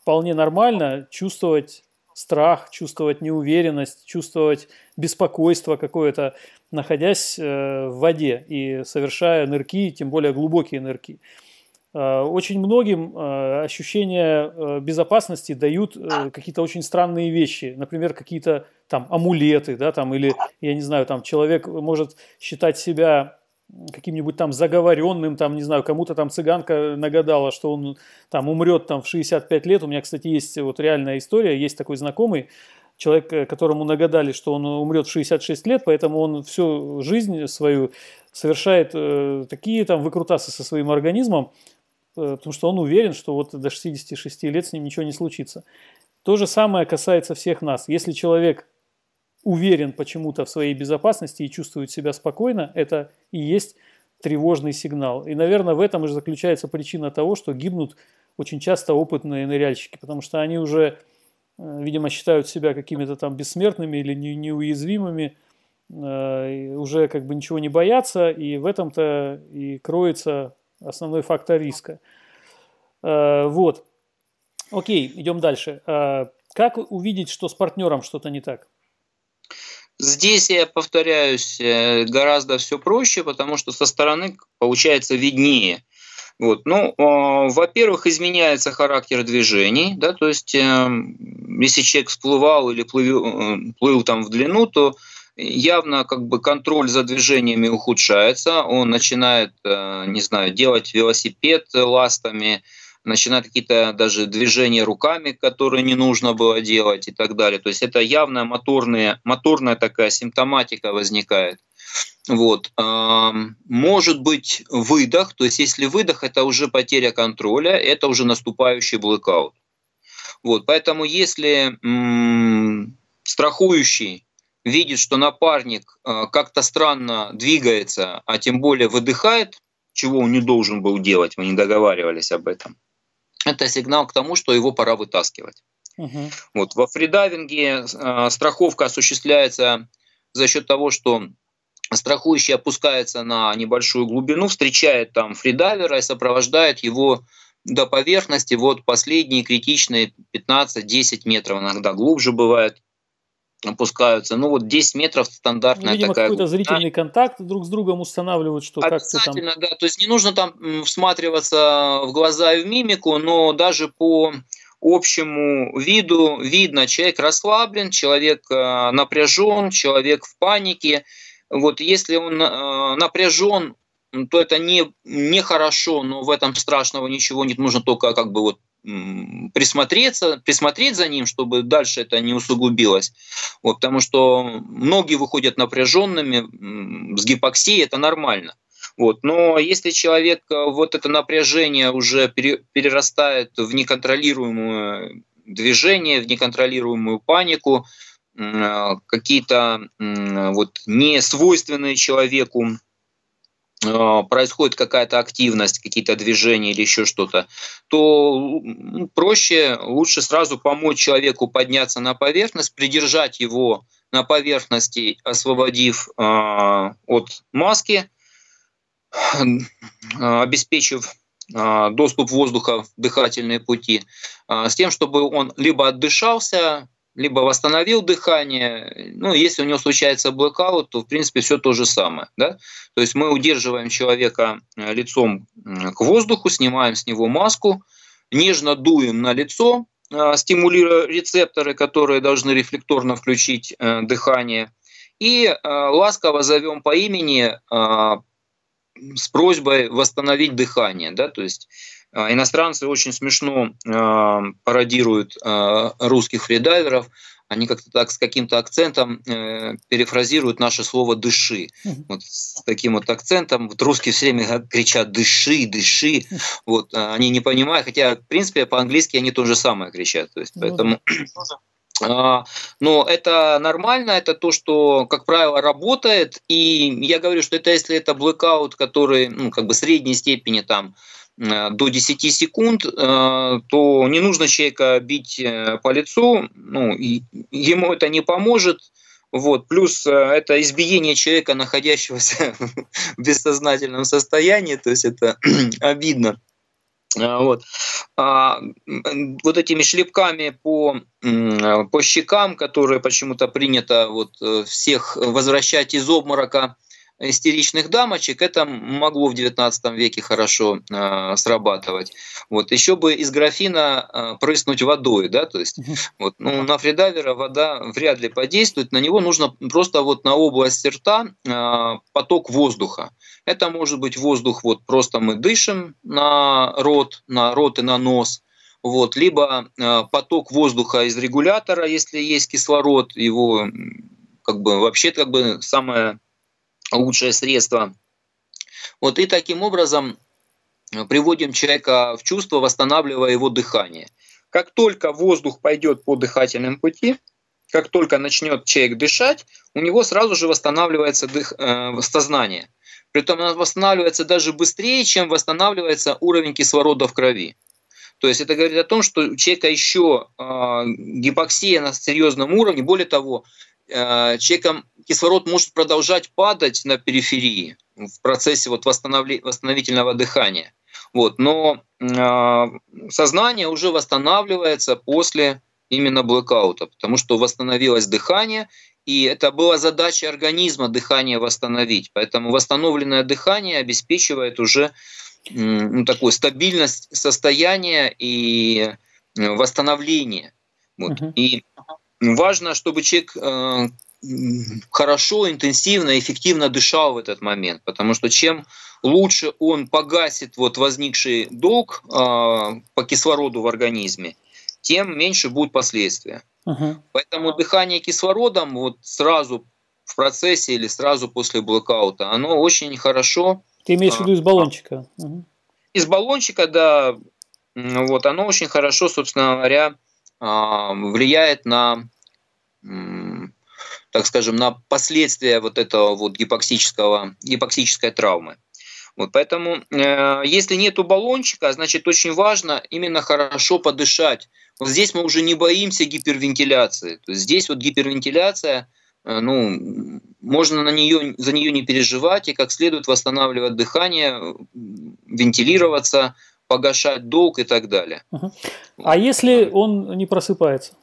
вполне нормально чувствовать страх, чувствовать неуверенность, чувствовать беспокойство какое-то, находясь э, в воде и совершая нырки, тем более глубокие нырки. Э, очень многим ощущения безопасности дают какие-то очень странные вещи, например, какие-то там амулеты, да, там, или, я не знаю, там человек может считать себя каким-нибудь там заговоренным, там, не знаю, кому-то там цыганка нагадала, что он там умрет там в 65 лет. У меня, кстати, есть вот реальная история, есть такой знакомый, человек, э, которому нагадали, что он умрет в 66 лет, поэтому он всю жизнь свою совершает э, такие там выкрутасы со своим организмом, э, потому что он уверен, что вот до 66 лет с ним ничего не случится. То же самое касается всех нас. Если человек уверен почему-то в своей безопасности и чувствует себя спокойно, это и есть тревожный сигнал. И, наверное, в этом же заключается причина того, что гибнут очень часто опытные ныряльщики, потому что они уже, э, видимо, считают себя какими-то там бессмертными или неуязвимыми, э, уже как бы ничего не боятся, и в этом-то и кроется основной фактор риска. Э, вот. Окей, идем дальше. Как увидеть, что с партнером что-то не так? Здесь, я повторяюсь, э, гораздо все проще, потому что со стороны получается виднее. Вот. Ну, э, во-первых, изменяется характер движений, да, то есть э, если человек всплывал или плыл, э, плыл там в длину, то явно как бы контроль за движениями ухудшается, он начинает, э, не знаю, делать велосипед ластами, начинают какие-то даже движения руками, которые не нужно было делать и так далее. То есть это явная моторная, моторная такая симптоматика возникает. Вот. Может быть выдох, то есть если выдох, это уже потеря контроля, это уже наступающий блэкаут. Вот. Поэтому если м- страхующий видит, что напарник э, как-то странно двигается, а тем более выдыхает, чего он не должен был делать, мы не договаривались об этом, это сигнал к тому, что его пора вытаскивать. Угу. Вот. Во фридайвинге э, страховка осуществляется за счет того, что страхующий опускается на небольшую глубину, встречает там фридайвера и сопровождает его до поверхности, вот последние критичные 15-10 метров, иногда глубже бывает, опускаются. Ну вот 10 метров стандартная ну, видимо, такая. какой-то зрительный контакт друг с другом устанавливают, что ты там... да. То есть не нужно там всматриваться в глаза и в мимику, но даже по общему виду видно, человек расслаблен, человек э, напряжен, человек в панике. Вот если он э, напряжен, то это не, не хорошо, но в этом страшного ничего нет, нужно только как бы вот присмотреться, присмотреть за ним, чтобы дальше это не усугубилось. Вот, потому что многие выходят напряженными, с гипоксией это нормально. Вот. Но если человек э, вот это напряжение уже перерастает в неконтролируемое движение, в неконтролируемую панику, э, какие-то вот несвойственные человеку происходит какая-то активность, какие-то движения или еще что-то, то проще, лучше сразу помочь человеку подняться на поверхность, придержать его на поверхности, освободив э, от маски, э, обеспечив доступ воздуха в дыхательные пути, с тем, чтобы он либо отдышался, либо восстановил дыхание. Ну, если у него случается блэкаут, то, в принципе, все то же самое. Да? То есть мы удерживаем человека э, лицом к воздуху, снимаем с него маску, нежно дуем на лицо, э, стимулируя рецепторы, которые должны рефлекторно включить э, дыхание, и ласково зовем по имени с просьбой восстановить дыхание. Да? То есть иностранцы очень смешно а, пародируют а, русских фридайверов. Они как-то так с каким-то акцентом э, перефразируют наше слово «дыши». Вот с таким вот акцентом. Вот русские все время кричат «дыши, дыши». Вот, они не понимают, хотя, в принципе, по-английски они то же самое кричат. То есть, ну поэтому... Но это нормально, это то, что, как правило, работает. И я говорю, что это если это blackout, который ну, как бы средней степени там до 10 секунд, э, то не нужно человека бить э, по лицу, ну, ему это не поможет. Вот. Плюс это избиение человека, находящегося в бессознательном состоянии, то есть это обидно. Вот. А, вот этими шлепками по, по щекам, которые почему-то принято вот всех возвращать из обморока, истеричных дамочек, это могло в XIX веке хорошо э, срабатывать. Вот. Еще бы из графина э, прыснуть водой, да, то есть вот, ну, на фридайвера вода вряд ли подействует, на него нужно просто вот на область рта э, поток воздуха. Это может быть воздух, вот просто мы дышим на рот, на рот и на нос, вот, либо э, поток воздуха из регулятора, если есть кислород, его как бы вообще как бы самое лучшее средство. Вот и таким образом э, приводим человека в чувство, восстанавливая его дыхание. Как только воздух пойдет по дыхательным пути, как только начнет человек дышать, у него сразу же восстанавливается дых, э, сознание. Притом оно восстанавливается даже быстрее, чем восстанавливается уровень кислорода в крови. То есть это говорит о том, что у человека еще э, гипоксия на серьезном уровне. Более того, человеком кислород может продолжать падать на периферии в процессе вот восстановительного дыхания. Вот, но э, сознание уже восстанавливается после именно блэкаута, потому что восстановилось дыхание, и это была задача организма дыхание восстановить. Поэтому восстановленное дыхание обеспечивает уже ну, такую стабильность состояния и восстановление. Вот. Uh-huh. И важно, чтобы человек э, хорошо, интенсивно, эффективно дышал в этот момент, потому что чем лучше он погасит вот возникший долг э, по кислороду в организме, тем меньше будут последствия. Uh-huh. Поэтому дыхание кислородом вот сразу в процессе или сразу после блокаута, оно очень хорошо. Ты имеешь в виду из баллончика? Uh-huh. Из баллончика, да, вот оно очень хорошо, собственно говоря, влияет на так скажем, на последствия вот этого вот гипоксического, гипоксической травмы. Вот поэтому, э, если нету баллончика, значит очень важно именно хорошо подышать. Вот здесь мы уже не боимся гипервентиляции. То есть здесь вот гипервентиляция, э, ну, можно на нее, за нее не переживать и как следует восстанавливать дыхание, вентилироваться, погашать долг и так далее. А если он не просыпается?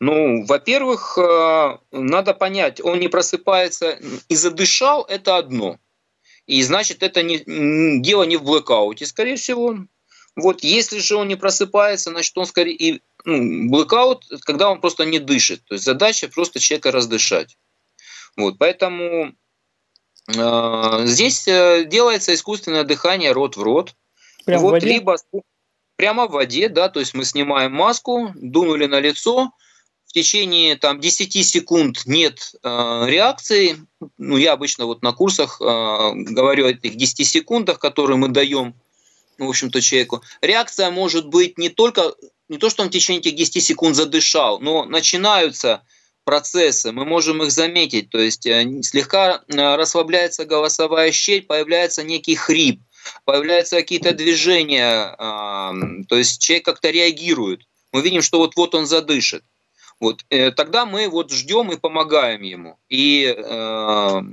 Ну, во-первых, э, надо понять, он не просыпается и задышал, это одно. И значит, это не, дело не в блэкауте, скорее всего. Вот, если же он не просыпается, значит, он скорее и ну, блэкаут, когда он просто не дышит. То есть задача просто человека раздышать. Вот, поэтому здесь э, делается искусственное дыхание рот в рот. Прямо вот, в воде? Либо прямо в воде, да, то есть мы снимаем маску, дунули на лицо, в течение там, 10 секунд нет э, реакции, ну, я обычно вот на курсах э, говорю о этих 10 секундах, которые мы даем, в общем-то, человеку. Реакция может быть не только, не то, что он в течение этих 10 секунд задышал, но начинаются процессы, мы можем их заметить, то есть э, слегка э, расслабляется голосовая щель, появляется некий хрип, появляются какие-то движения, то есть человек как-то реагирует. Мы видим, что вот-вот он задышит. Вот, э, тогда мы вот ждем и помогаем ему, и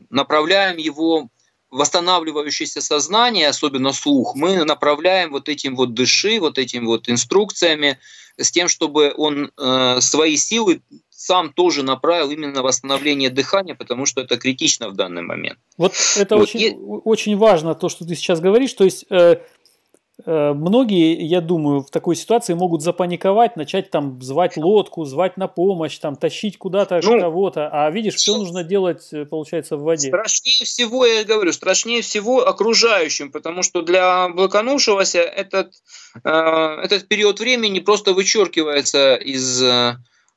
направляем его восстанавливающееся сознание, особенно слух, мы направляем вот этим вот дыши, вот этим вот инструкциями, с тем, чтобы он э, свои силы сам тоже направил именно на восстановление дыхания, потому что это критично в данный момент. Вот это вот. Очень, и... очень важно, то, что ты сейчас говоришь. То есть э, Э, многие, я думаю, в такой ситуации могут запаниковать, начать там звать лодку, звать на помощь, там тащить куда-то ну, кого-то, а видишь, все нужно делать, э, получается, в воде. Страшнее всего, я говорю, страшнее всего окружающим, потому что для блоканувшегося этот, э, этот период времени просто вычеркивается из, э,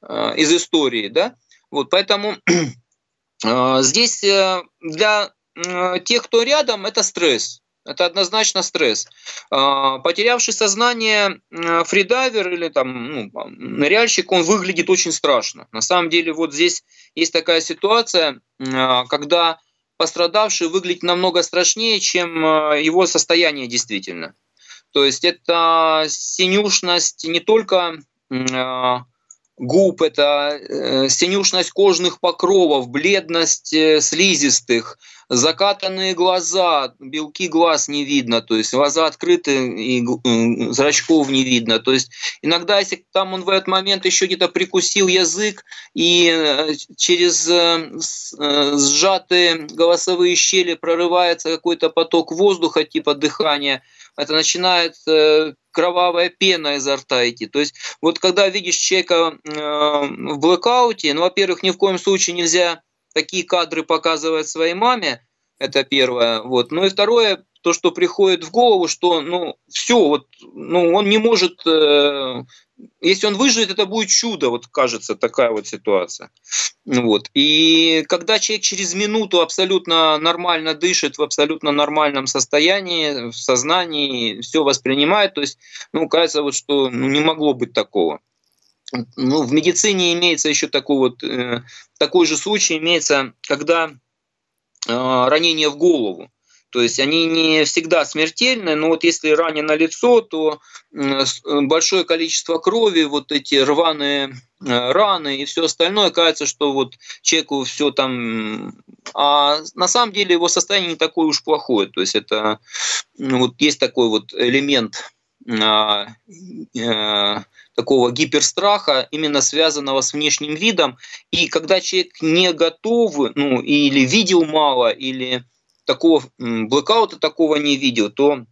из истории, да, вот, поэтому э, здесь э, для тех, кто рядом, это стресс, это однозначно стресс. Потерявший сознание фридайвер или там ну, ныряльщик, он выглядит очень страшно. На самом деле вот здесь есть такая ситуация, когда пострадавший выглядит намного страшнее, чем его состояние действительно. То есть это синюшность не только губ, это э, синюшность кожных покровов, бледность э, слизистых, закатанные глаза, белки глаз не видно, то есть глаза открыты и зрачков не видно. То есть иногда, если там он в этот момент еще где-то прикусил язык и э, через сжатые голосовые щели прорывается какой-то поток воздуха типа дыхания, это начинает э, кровавая пена изо рта идти. То есть вот когда видишь человека э, в блэкауте, ну, во-первых, ни в коем случае нельзя такие кадры показывать своей маме, это первое. Вот. Ну и второе, то, что приходит в голову, что ну все, вот, ну он не может, э, если он выживет, это будет чудо, вот кажется такая вот ситуация. Вот. И когда человек через минуту абсолютно нормально дышит, в абсолютно нормальном состоянии, в сознании, все воспринимает, то есть, ну, кажется, вот, что ну, не могло быть такого. Ну, в медицине имеется еще такой вот, э, такой же случай имеется, когда э, ранение в голову. То есть они не всегда смертельны, но вот если ранено лицо, то э, большое количество крови, вот эти рваные э, раны и все остальное, кажется, что вот человеку все там... А на самом деле его состояние не такое уж плохое. То есть это ну, вот есть такой вот элемент а, э, такого гиперстраха, именно связанного с внешним видом. И когда человек не готов, ну, или видел мало, или такого блэкаута такого не видел, то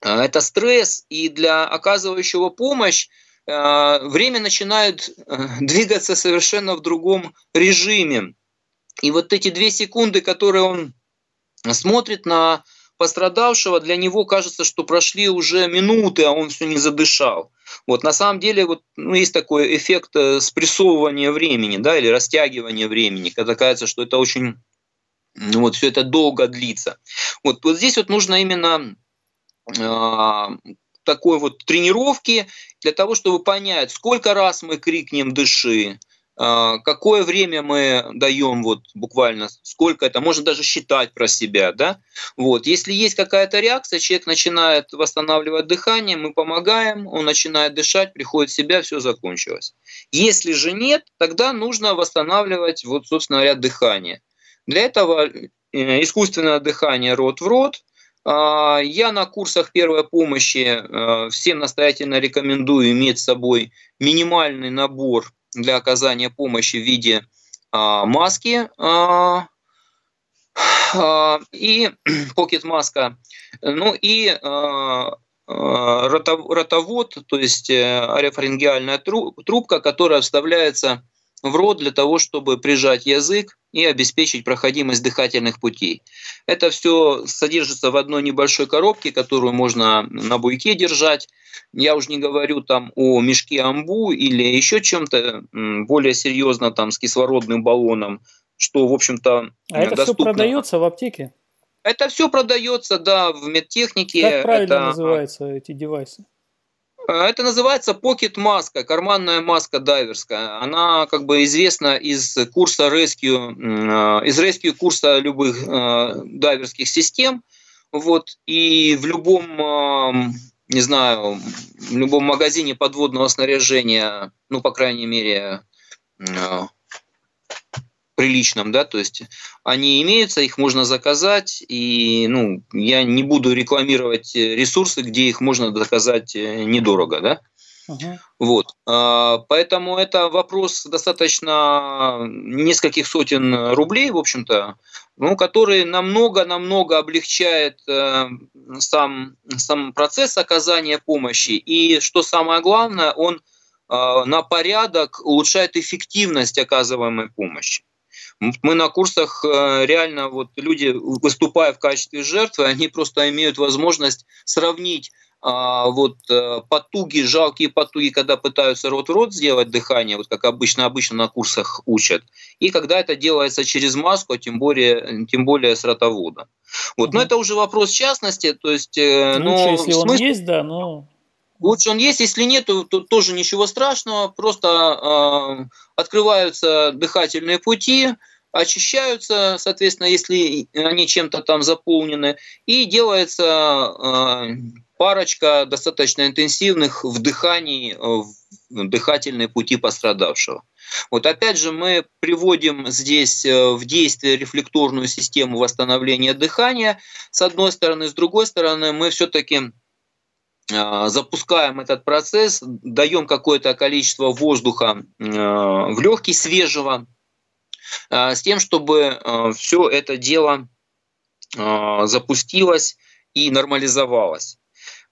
а, это стресс, и для оказывающего помощь а, время начинает э, двигаться совершенно в другом режиме. И вот эти две секунды, которые он смотрит на пострадавшего, для него кажется, что прошли уже минуты, а он все не задышал. Вот на самом деле вот, ну, есть такой эффект э, спрессовывания времени, да, или растягивания времени, когда кажется, что это очень, вот все это долго длится. Вот, вот здесь вот нужно именно э, такой вот тренировки для того, чтобы понять, сколько раз мы крикнем «дыши», а, какое время мы даем, вот буквально, сколько это, можно даже считать про себя, да, вот, если есть какая-то реакция, человек начинает восстанавливать дыхание, мы помогаем, он начинает дышать, приходит в себя, все закончилось. Если же нет, тогда нужно восстанавливать, вот, собственно говоря, дыхание. Для этого э, искусственное дыхание рот в рот, а, я на курсах первой помощи э, всем настоятельно рекомендую иметь с собой минимальный набор для оказания помощи в виде а, маски а, и покет маска, ну и ротовод, то есть э, аэрофарингеальная трубка, которая вставляется в рот для того, чтобы прижать язык и обеспечить проходимость дыхательных путей. Это все содержится в одной небольшой коробке, которую можно на буйке держать. Я уже не говорю там о мешке амбу или еще чем-то более серьезно там с кислородным баллоном, что в общем-то А это доступно. все продается в аптеке? Это все продается, да, в медтехнике. Как правильно это... называются эти девайсы? Э, это называется Pocket маска, карманная маска дайверская. Она как бы известна из курса Rescue, э, из Rescue курса любых э, дайверских систем. Вот, и в любом, не знаю, в любом магазине подводного снаряжения, ну, по крайней мере, приличном, да, то есть они имеются, их можно заказать, и, ну, я не буду рекламировать ресурсы, где их можно заказать э, недорого, да. Uh-huh. Вот. А, поэтому это вопрос достаточно нескольких сотен рублей, в общем-то, ну, который намного-намного облегчает э, сам, сам процесс оказания помощи. И что самое главное, он э, на порядок улучшает эффективность оказываемой помощи. Мы на курсах э, реально, вот люди, выступая в качестве жертвы, они просто имеют возможность сравнить а, вот э, потуги, жалкие потуги, когда пытаются рот в рот сделать дыхание, вот как обычно, обычно на курсах учат, и когда это делается через маску, а тем более, тем более с ротоводом. Вот. Угу. Но это уже вопрос частности, то есть... Э, Лучше, но если смысл... он есть, да, но... Лучше он есть, если нет, то, то тоже ничего страшного, просто э, открываются дыхательные пути, очищаются, соответственно, если они чем-то там заполнены, и делается э, парочка достаточно интенсивных вдыханий в дыхательные пути пострадавшего. Вот опять же мы приводим здесь э, в действие рефлекторную систему восстановления дыхания. С одной стороны, с другой стороны, мы все-таки э, запускаем этот процесс, даем какое-то количество воздуха в легкий свежего, Э, с тем, чтобы э, все это дело э, запустилось и нормализовалось.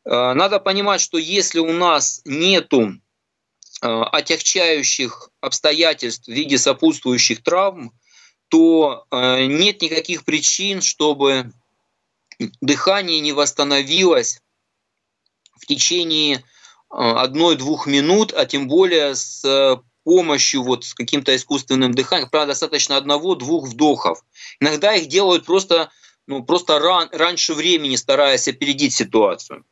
Надо понимать, что если у нас нету отягчающих обстоятельств в виде сопутствующих травм, то нет никаких причин, чтобы дыхание не восстановилось в течение одной-двух минут, а тем более с помощью вот с каким-то искусственным дыханием, правда, достаточно одного-двух вдохов. Иногда их делают просто, ну, просто ран, раньше времени, стараясь опередить ситуацию.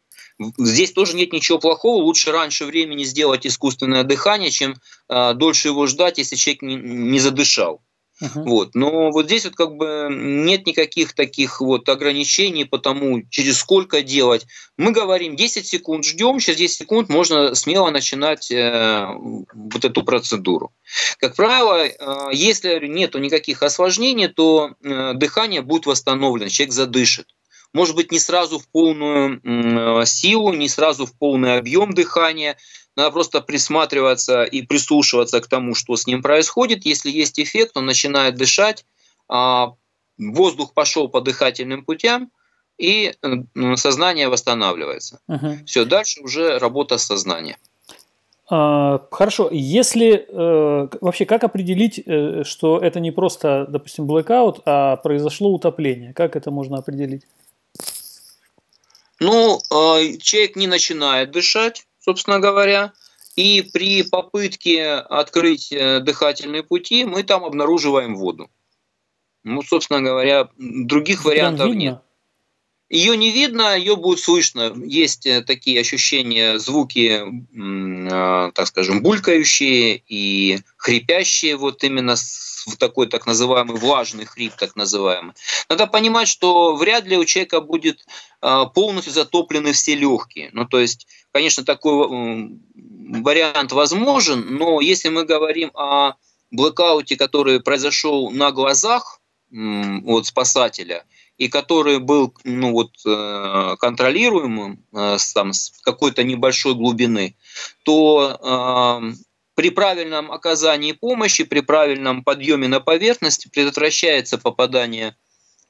Здесь тоже нет ничего плохого. Лучше раньше времени сделать искусственное дыхание, чем э, дольше его ждать, если человек не, не задышал. Uh-huh. Вот. Но вот здесь вот как бы нет никаких таких вот ограничений по тому, через сколько делать. Мы говорим 10 секунд ждем, через 10 секунд можно смело начинать э, вот эту процедуру. Как правило, э, если нету никаких осложнений, то э, дыхание будет восстановлено, человек задышит. Может быть, не сразу в полную э, силу, не сразу в полный объем дыхания, надо просто присматриваться и прислушиваться к тому, что с ним происходит. Если есть эффект, он начинает дышать, а, воздух пошел по дыхательным путям, и сознание восстанавливается. Угу. Все, дальше уже работа сознания. А, хорошо, если э, вообще как определить, э, что это не просто, допустим, blackout, а произошло утопление? Как это можно определить? Ну, э, человек не начинает дышать, собственно говоря, и при попытке открыть дыхательные пути мы там обнаруживаем воду. Ну, собственно говоря, других вариантов нет. Ее не видно, ее будет слышно. Есть э, такие ощущения, звуки, э, так скажем, булькающие и хрипящие, вот именно в такой так называемый влажный хрип, так называемый. Надо понимать, что вряд ли у человека будет э, полностью затоплены все легкие. Ну, то есть, конечно, такой вариант возможен, но если мы говорим о блэкауте, который произошел на глазах от спасателя – и который был ну, вот, э, контролируемым э, там, с какой-то небольшой глубины, то э, при правильном оказании помощи, при правильном подъеме на поверхность предотвращается попадание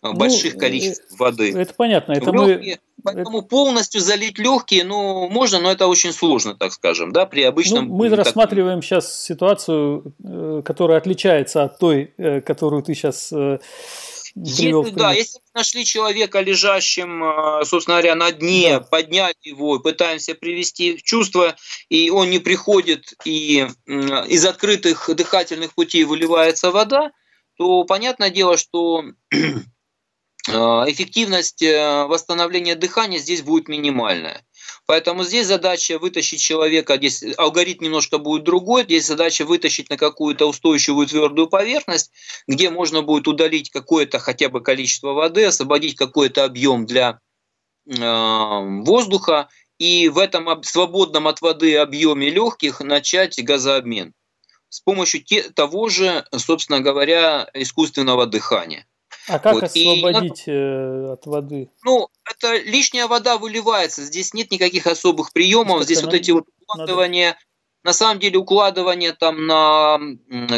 ну, больших количеств воды. Это понятно. Это мы... Поэтому это... полностью залить легкие, ну, можно, но это очень сложно, так скажем, да, при обычном... Ну, мы так... рассматриваем сейчас ситуацию, которая отличается от той, которую ты сейчас если, да, если мы нашли человека лежащим, э, собственно говоря, на дне, да. поднять его, пытаемся привести в чувство, и он не приходит, и из открытых дыхательных путей выливается вода, то понятное дело, что э, эффективность э, восстановления дыхания здесь будет минимальная. Поэтому здесь задача вытащить человека, здесь алгоритм немножко будет другой, здесь задача вытащить на какую-то устойчивую твердую поверхность, где можно будет удалить какое-то хотя бы количество воды, освободить какой-то объем для э, воздуха и в этом свободном от воды объеме легких начать газообмен с помощью того же, собственно говоря, искусственного дыхания. А как вот. освободить и, э, от воды? Ну, это лишняя вода выливается. Здесь нет никаких особых приемов. Здесь вот эти вот укладывания, надо... на самом деле укладывание там на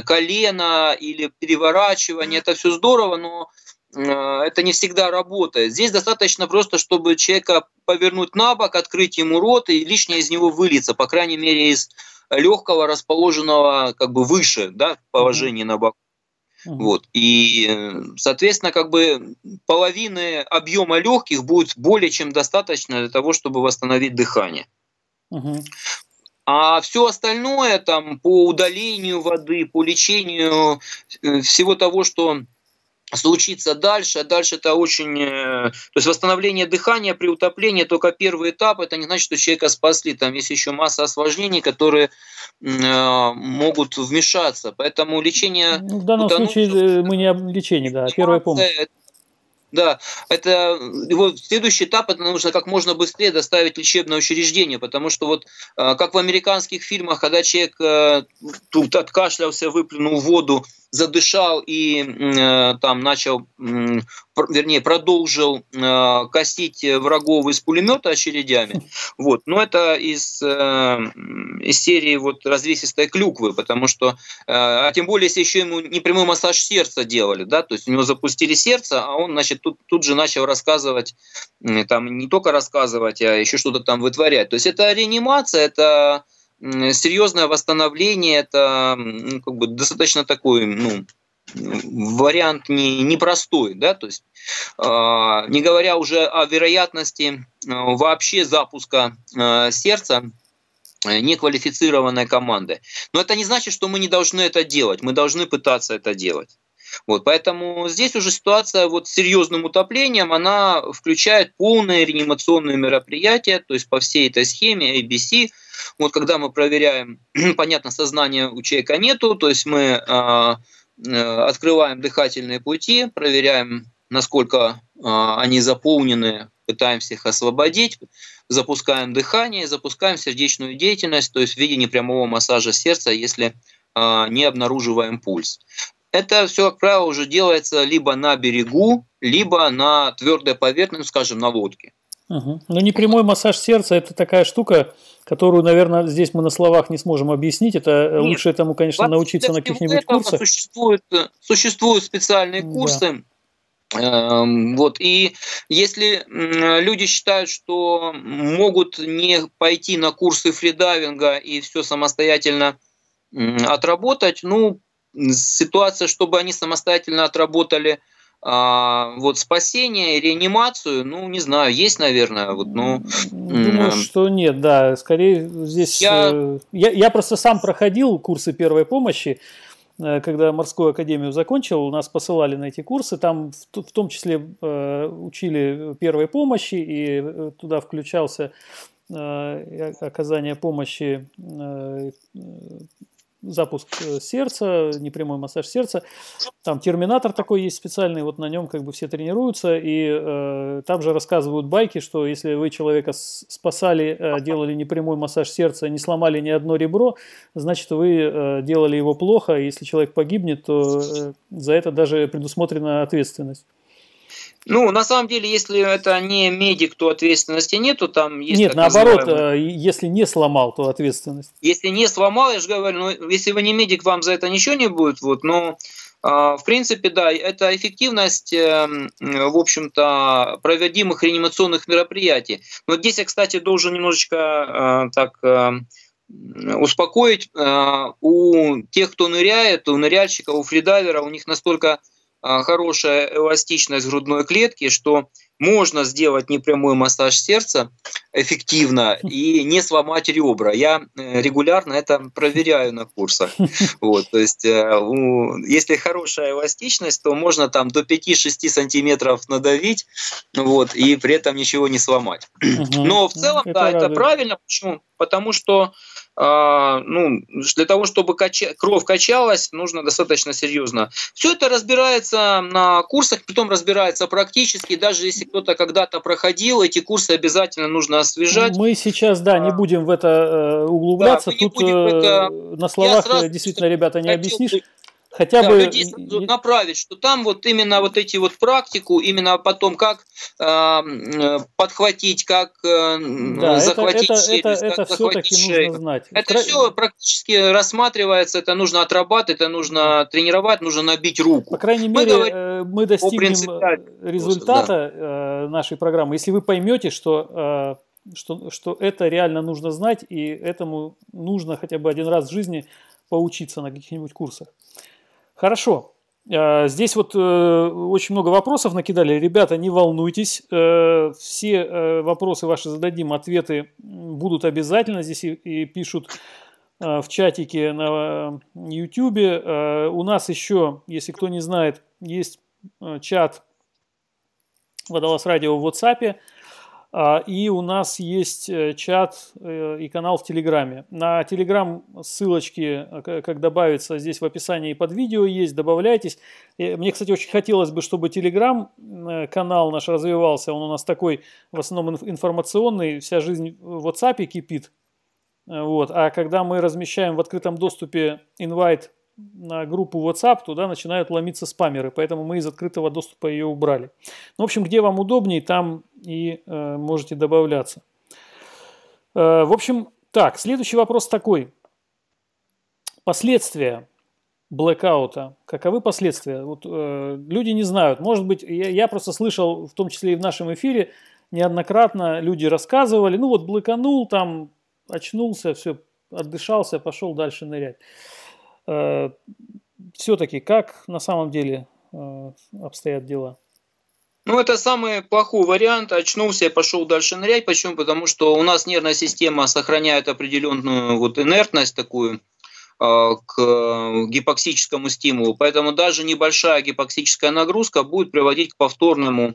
колено или переворачивание, это все здорово, но э, это не всегда работает. Здесь достаточно просто, чтобы человека повернуть на бок, открыть ему рот, и лишнее из него выльется, по крайней мере, из легкого, расположенного как бы выше, да, положения mm-hmm. на боку. Вот. И, соответственно, как бы половины объема легких будет более чем достаточно для того, чтобы восстановить дыхание. Угу. А все остальное там по удалению воды, по лечению э, всего того, что случится дальше. А дальше это очень... Э, то есть восстановление дыхания при утоплении только первый этап. Это не значит, что человека спасли. Там есть еще масса осложнений, которые э, могут вмешаться. Поэтому лечение... В данном утонувших, случае мы не об лечении, да, а первая помощь. Да, это его следующий этап, это нужно как можно быстрее доставить лечебное учреждение, потому что вот как в американских фильмах, когда человек тут откашлялся, выплюнул воду, задышал и э, там начал, э, вернее, продолжил э, косить врагов из пулемета очередями. Вот. Но это из, э, из серии вот развесистой клюквы, потому что, э, а тем более, если еще ему непрямой массаж сердца делали, да, то есть у него запустили сердце, а он, значит, тут, тут же начал рассказывать, там не только рассказывать, а еще что-то там вытворять. То есть это реанимация, это серьезное восстановление, это ну, как бы достаточно такой, ну, вариант не, непростой, да, то есть э, не говоря уже о вероятности э, вообще запуска э, сердца неквалифицированной команды. Но это не значит, что мы не должны это делать, мы должны пытаться это делать. Вот, поэтому здесь уже ситуация вот с серьезным утоплением, она включает полное реанимационное мероприятие, то есть по всей этой схеме ABC, вот когда мы проверяем, понятно, сознания у человека нету, то есть мы э, открываем дыхательные пути, проверяем, насколько э, они заполнены, пытаемся их освободить, запускаем дыхание, запускаем сердечную деятельность, то есть в виде непрямого массажа сердца, если э, не обнаруживаем пульс. Это все, как правило, уже делается либо на берегу, либо на твердой поверхности, скажем, на лодке. Угу. Ну, непрямой массаж сердца – это такая штука, которую, наверное, здесь мы на словах не сможем объяснить. Это Нет, лучше этому, конечно, научиться на каких-нибудь курсах. Существуют, существуют специальные курсы. Да. Эм, вот. И если люди считают, что могут не пойти на курсы фридайвинга и все самостоятельно отработать, ну, ситуация, чтобы они самостоятельно отработали – а, вот спасение, реанимацию, ну, не знаю, есть, наверное, вот, ну... Думаю, что нет, да, скорее здесь... Я... Э, я, я просто сам проходил курсы первой помощи, э, когда морскую академию закончил, нас посылали на эти курсы, там в, в том числе э, учили первой помощи, и туда включался э, оказание помощи э, запуск э, сердца, непрямой массаж сердца. Там терминатор такой есть специальный, вот на нем как бы все тренируются, и э, там же рассказывают байки, что если вы человека спасали, э, делали непрямой массаж сердца, не сломали ни одно ребро, значит вы э, делали его плохо, и если человек погибнет, то э, за это даже предусмотрена ответственность. Ну, на самом деле, если это не медик, то ответственности нету, там есть... Нет, наоборот, называемый... Э, если не сломал, то ответственность. Если не сломал, я же говорю, ну, если вы не медик, вам за это ничего не будет, вот, но а, в принципе, да, это эффективность, эм, в общем-то, проводимых реанимационных мероприятий. Но здесь я, кстати, должен немножечко э, так э, успокоить. У тех, кто ныряет, у ныряльщиков, у фридайвера, у них настолько хорошая эластичность грудной клетки, что можно сделать непрямой массаж сердца эффективно и не сломать ребра. Я э, регулярно это проверяю на курсах. Вот, то есть, э, если хорошая эластичность, то можно там до 5-6 сантиметров надавить, вот, и при этом ничего не сломать. Но в целом, это да, радует. это правильно. Почему? Потому что а, ну, для того, чтобы кача... кровь качалась, нужно достаточно серьезно. Все это разбирается на курсах, потом разбирается практически. Даже если кто-то когда-то проходил, эти курсы обязательно нужно освежать. Мы сейчас, да, не а. будем в это э, углубляться. Да, Тут это... на словах действительно, ребята, не объяснишь хотя да, бы людей направить, что там вот именно вот эти вот практику, именно потом как э, подхватить, как э, да, захватить это, челюсть, это, как это захватить шею. Нужно знать. Это Кра... все практически рассматривается, это нужно отрабатывать, это нужно тренировать, нужно набить руку. По крайней мы мере, говорим э, мы достигнем результата да. Э, нашей программы, если вы поймете, что э, что, что это реально нужно знать, и этому нужно хотя бы один раз в жизни поучиться на каких-нибудь курсах. Хорошо. А, здесь вот э, очень много вопросов накидали. Ребята, не волнуйтесь. Э, все э, вопросы ваши зададим, ответы будут обязательно. Здесь и пишут в чатике на YouTube. У нас еще, если кто не знает, есть чат Водолаз Радио в WhatsApp. А, и у нас есть э, чат э, и канал в Телеграме. На Телеграм ссылочки, э, как добавиться, здесь в описании под видео есть, добавляйтесь. Мне, кстати, очень хотелось бы, чтобы Телеграм канал наш развивался. Он у нас такой, в основном информационный, вся жизнь в WhatsApp кипит. Вот. А когда мы размещаем в открытом доступе инвайт на группу WhatsApp, туда начинают ломиться спамеры, поэтому мы из открытого доступа ее убрали. Ну, в общем, где вам удобнее, там и э, можете добавляться. Э, в общем, так, следующий вопрос такой. Последствия блэкаута. Каковы последствия? Вот, э, люди не знают. Может быть, я, я просто слышал, в том числе и в нашем эфире, неоднократно люди рассказывали, ну вот блэканул, там очнулся, все, отдышался, пошел дальше нырять. Э, все-таки как на самом деле э, обстоят дела? Ну, это самый плохой вариант. Очнулся и пошел дальше нырять. Почему? Потому что у нас нервная система сохраняет определенную вот инертность такую э, к гипоксическому стимулу. Поэтому даже небольшая гипоксическая нагрузка будет приводить к повторному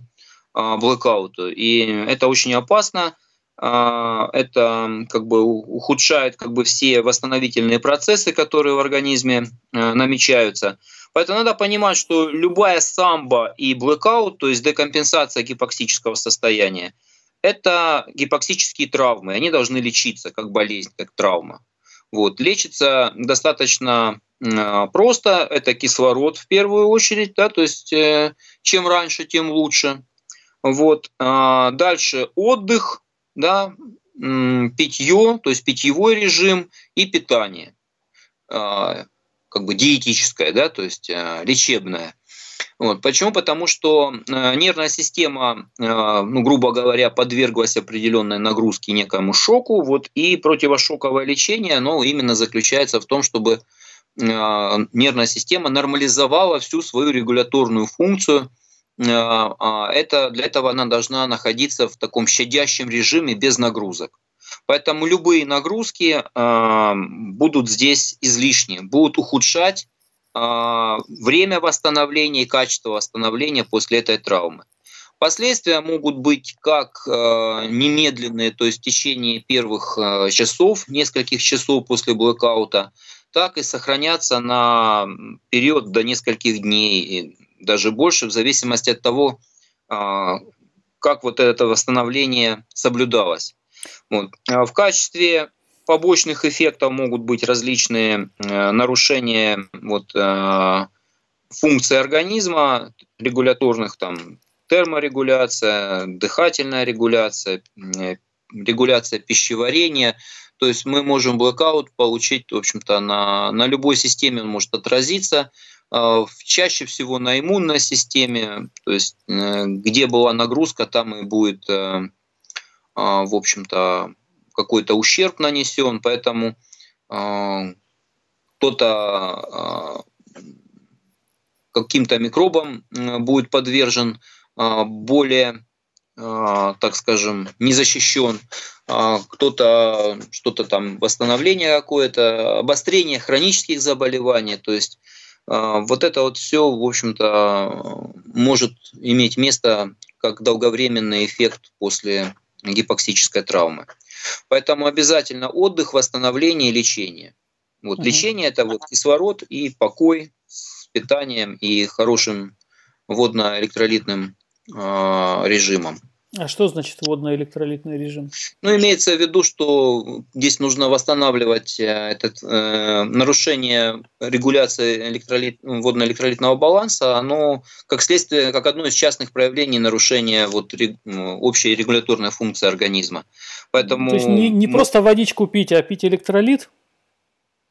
блэкауту. И это очень опасно. А, это как бы ухудшает как бы все восстановительные процессы, которые в организме э, намечаются. Поэтому надо понимать, что любая самбо и блэкаут, то есть декомпенсация гипоксического состояния, это гипоксические травмы. Они должны лечиться как болезнь, как травма. Вот. Лечится достаточно э, просто. Это кислород в первую очередь. Да, то есть э, чем раньше, тем лучше. Вот. Дальше отдых, да, питье, то есть питьевой режим и питание, как бы диетическое, да, то есть лечебное. Вот. Почему? Потому что э, нервная система, э, ну, грубо говоря, подверглась определенной нагрузке, некому шоку, вот, и противошоковое лечение, оно именно заключается в том, чтобы э, нервная система нормализовала всю свою регуляторную функцию. А это, для этого она должна находиться в таком щадящем режиме без нагрузок. Поэтому любые нагрузки будут здесь излишни, будут ухудшать а, время восстановления и качество восстановления после этой травмы. Последствия могут быть как э, немедленные, то есть в течение первых э, часов, нескольких часов после блэкаута, так и сохраняться на период до нескольких дней, даже больше, в зависимости от того, э, как вот это восстановление соблюдалось. Вот. В качестве побочных эффектов могут быть различные нарушения вот, э, функций организма, регуляторных, там, терморегуляция, дыхательная регуляция, э, регуляция пищеварения. То есть мы можем блокаут получить, в общем-то, на, на любой системе он может отразиться. Чаще всего на иммунной системе, то есть где была нагрузка, там и будет, в общем-то, какой-то ущерб нанесен, поэтому э, кто-то э, каким-то микробам будет подвержен э, более так скажем, не защищен, кто-то что-то там, восстановление какое-то, обострение хронических заболеваний, то есть вот это вот все, в общем-то, может иметь место как долговременный эффект после гипоксической травмы. Поэтому обязательно отдых, восстановление и лечение. Вот угу. лечение это вот кислород и покой с питанием и хорошим водно-электролитным э, режимом. А что значит водно-электролитный режим? Ну, имеется в виду, что здесь нужно восстанавливать э, этот, э, нарушение регуляции электролит, водно-электролитного баланса, оно как следствие, как одно из частных проявлений нарушения вот, общей регуляторной функции организма. Поэтому То есть не, не мы... просто водичку пить, а пить электролит?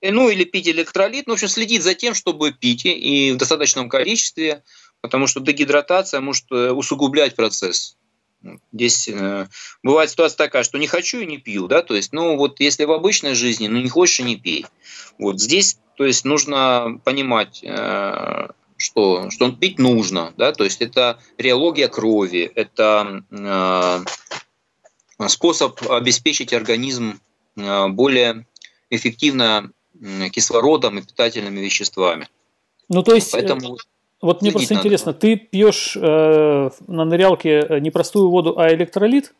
Э, ну, или пить электролит, ну, в общем, следить за тем, чтобы пить и в достаточном количестве, потому что дегидратация может усугублять процесс. Здесь э, бывает ситуация такая, что не хочу и не пью, да, то есть, ну вот если в обычной жизни, ну не хочешь и не пей. Вот здесь, то есть нужно понимать, э, что, что пить нужно, да, то есть это реология крови, это э, способ обеспечить организм э, более эффективно кислородом и питательными веществами. Ну, то есть, Поэтому... Вот мне просто интересно, надо. ты пьешь э, на нырялке э, не простую воду, а электролит?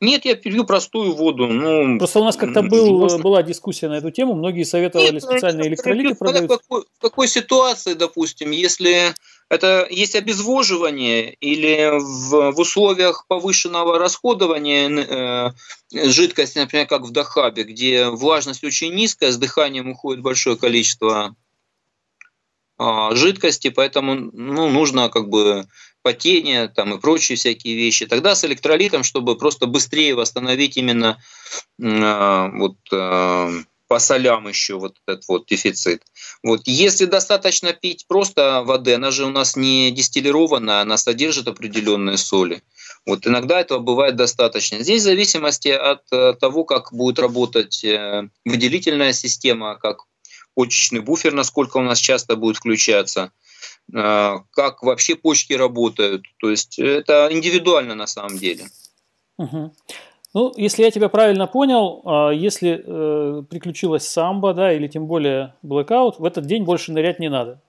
Нет, я пью простую воду. Ну, Просто у нас как-то был, можно... была дискуссия на эту тему, многие советовали Нет, специальные электролиты продать. В какой, в какой ситуации, допустим, если это есть обезвоживание или в, в условиях повышенного расходования э, жидкости, например, как в Дахабе, где влажность очень низкая, с дыханием уходит большое количество жидкости, поэтому ну, нужно как бы потение там, и прочие всякие вещи. Тогда с электролитом, чтобы просто быстрее восстановить именно э, вот, э, по солям еще вот этот вот дефицит. Вот. Если достаточно пить просто воды, она же у нас не дистиллированная, она содержит определенные соли. Вот иногда этого бывает достаточно. Здесь в зависимости от того, как будет работать выделительная система, как почечный буфер, насколько у нас часто будет включаться, а, как вообще почки работают. То есть это индивидуально на самом деле. Угу. Ну, если я тебя правильно понял, а, если э, приключилась самбо, да, или тем более блэкаут, в этот день больше нырять не надо.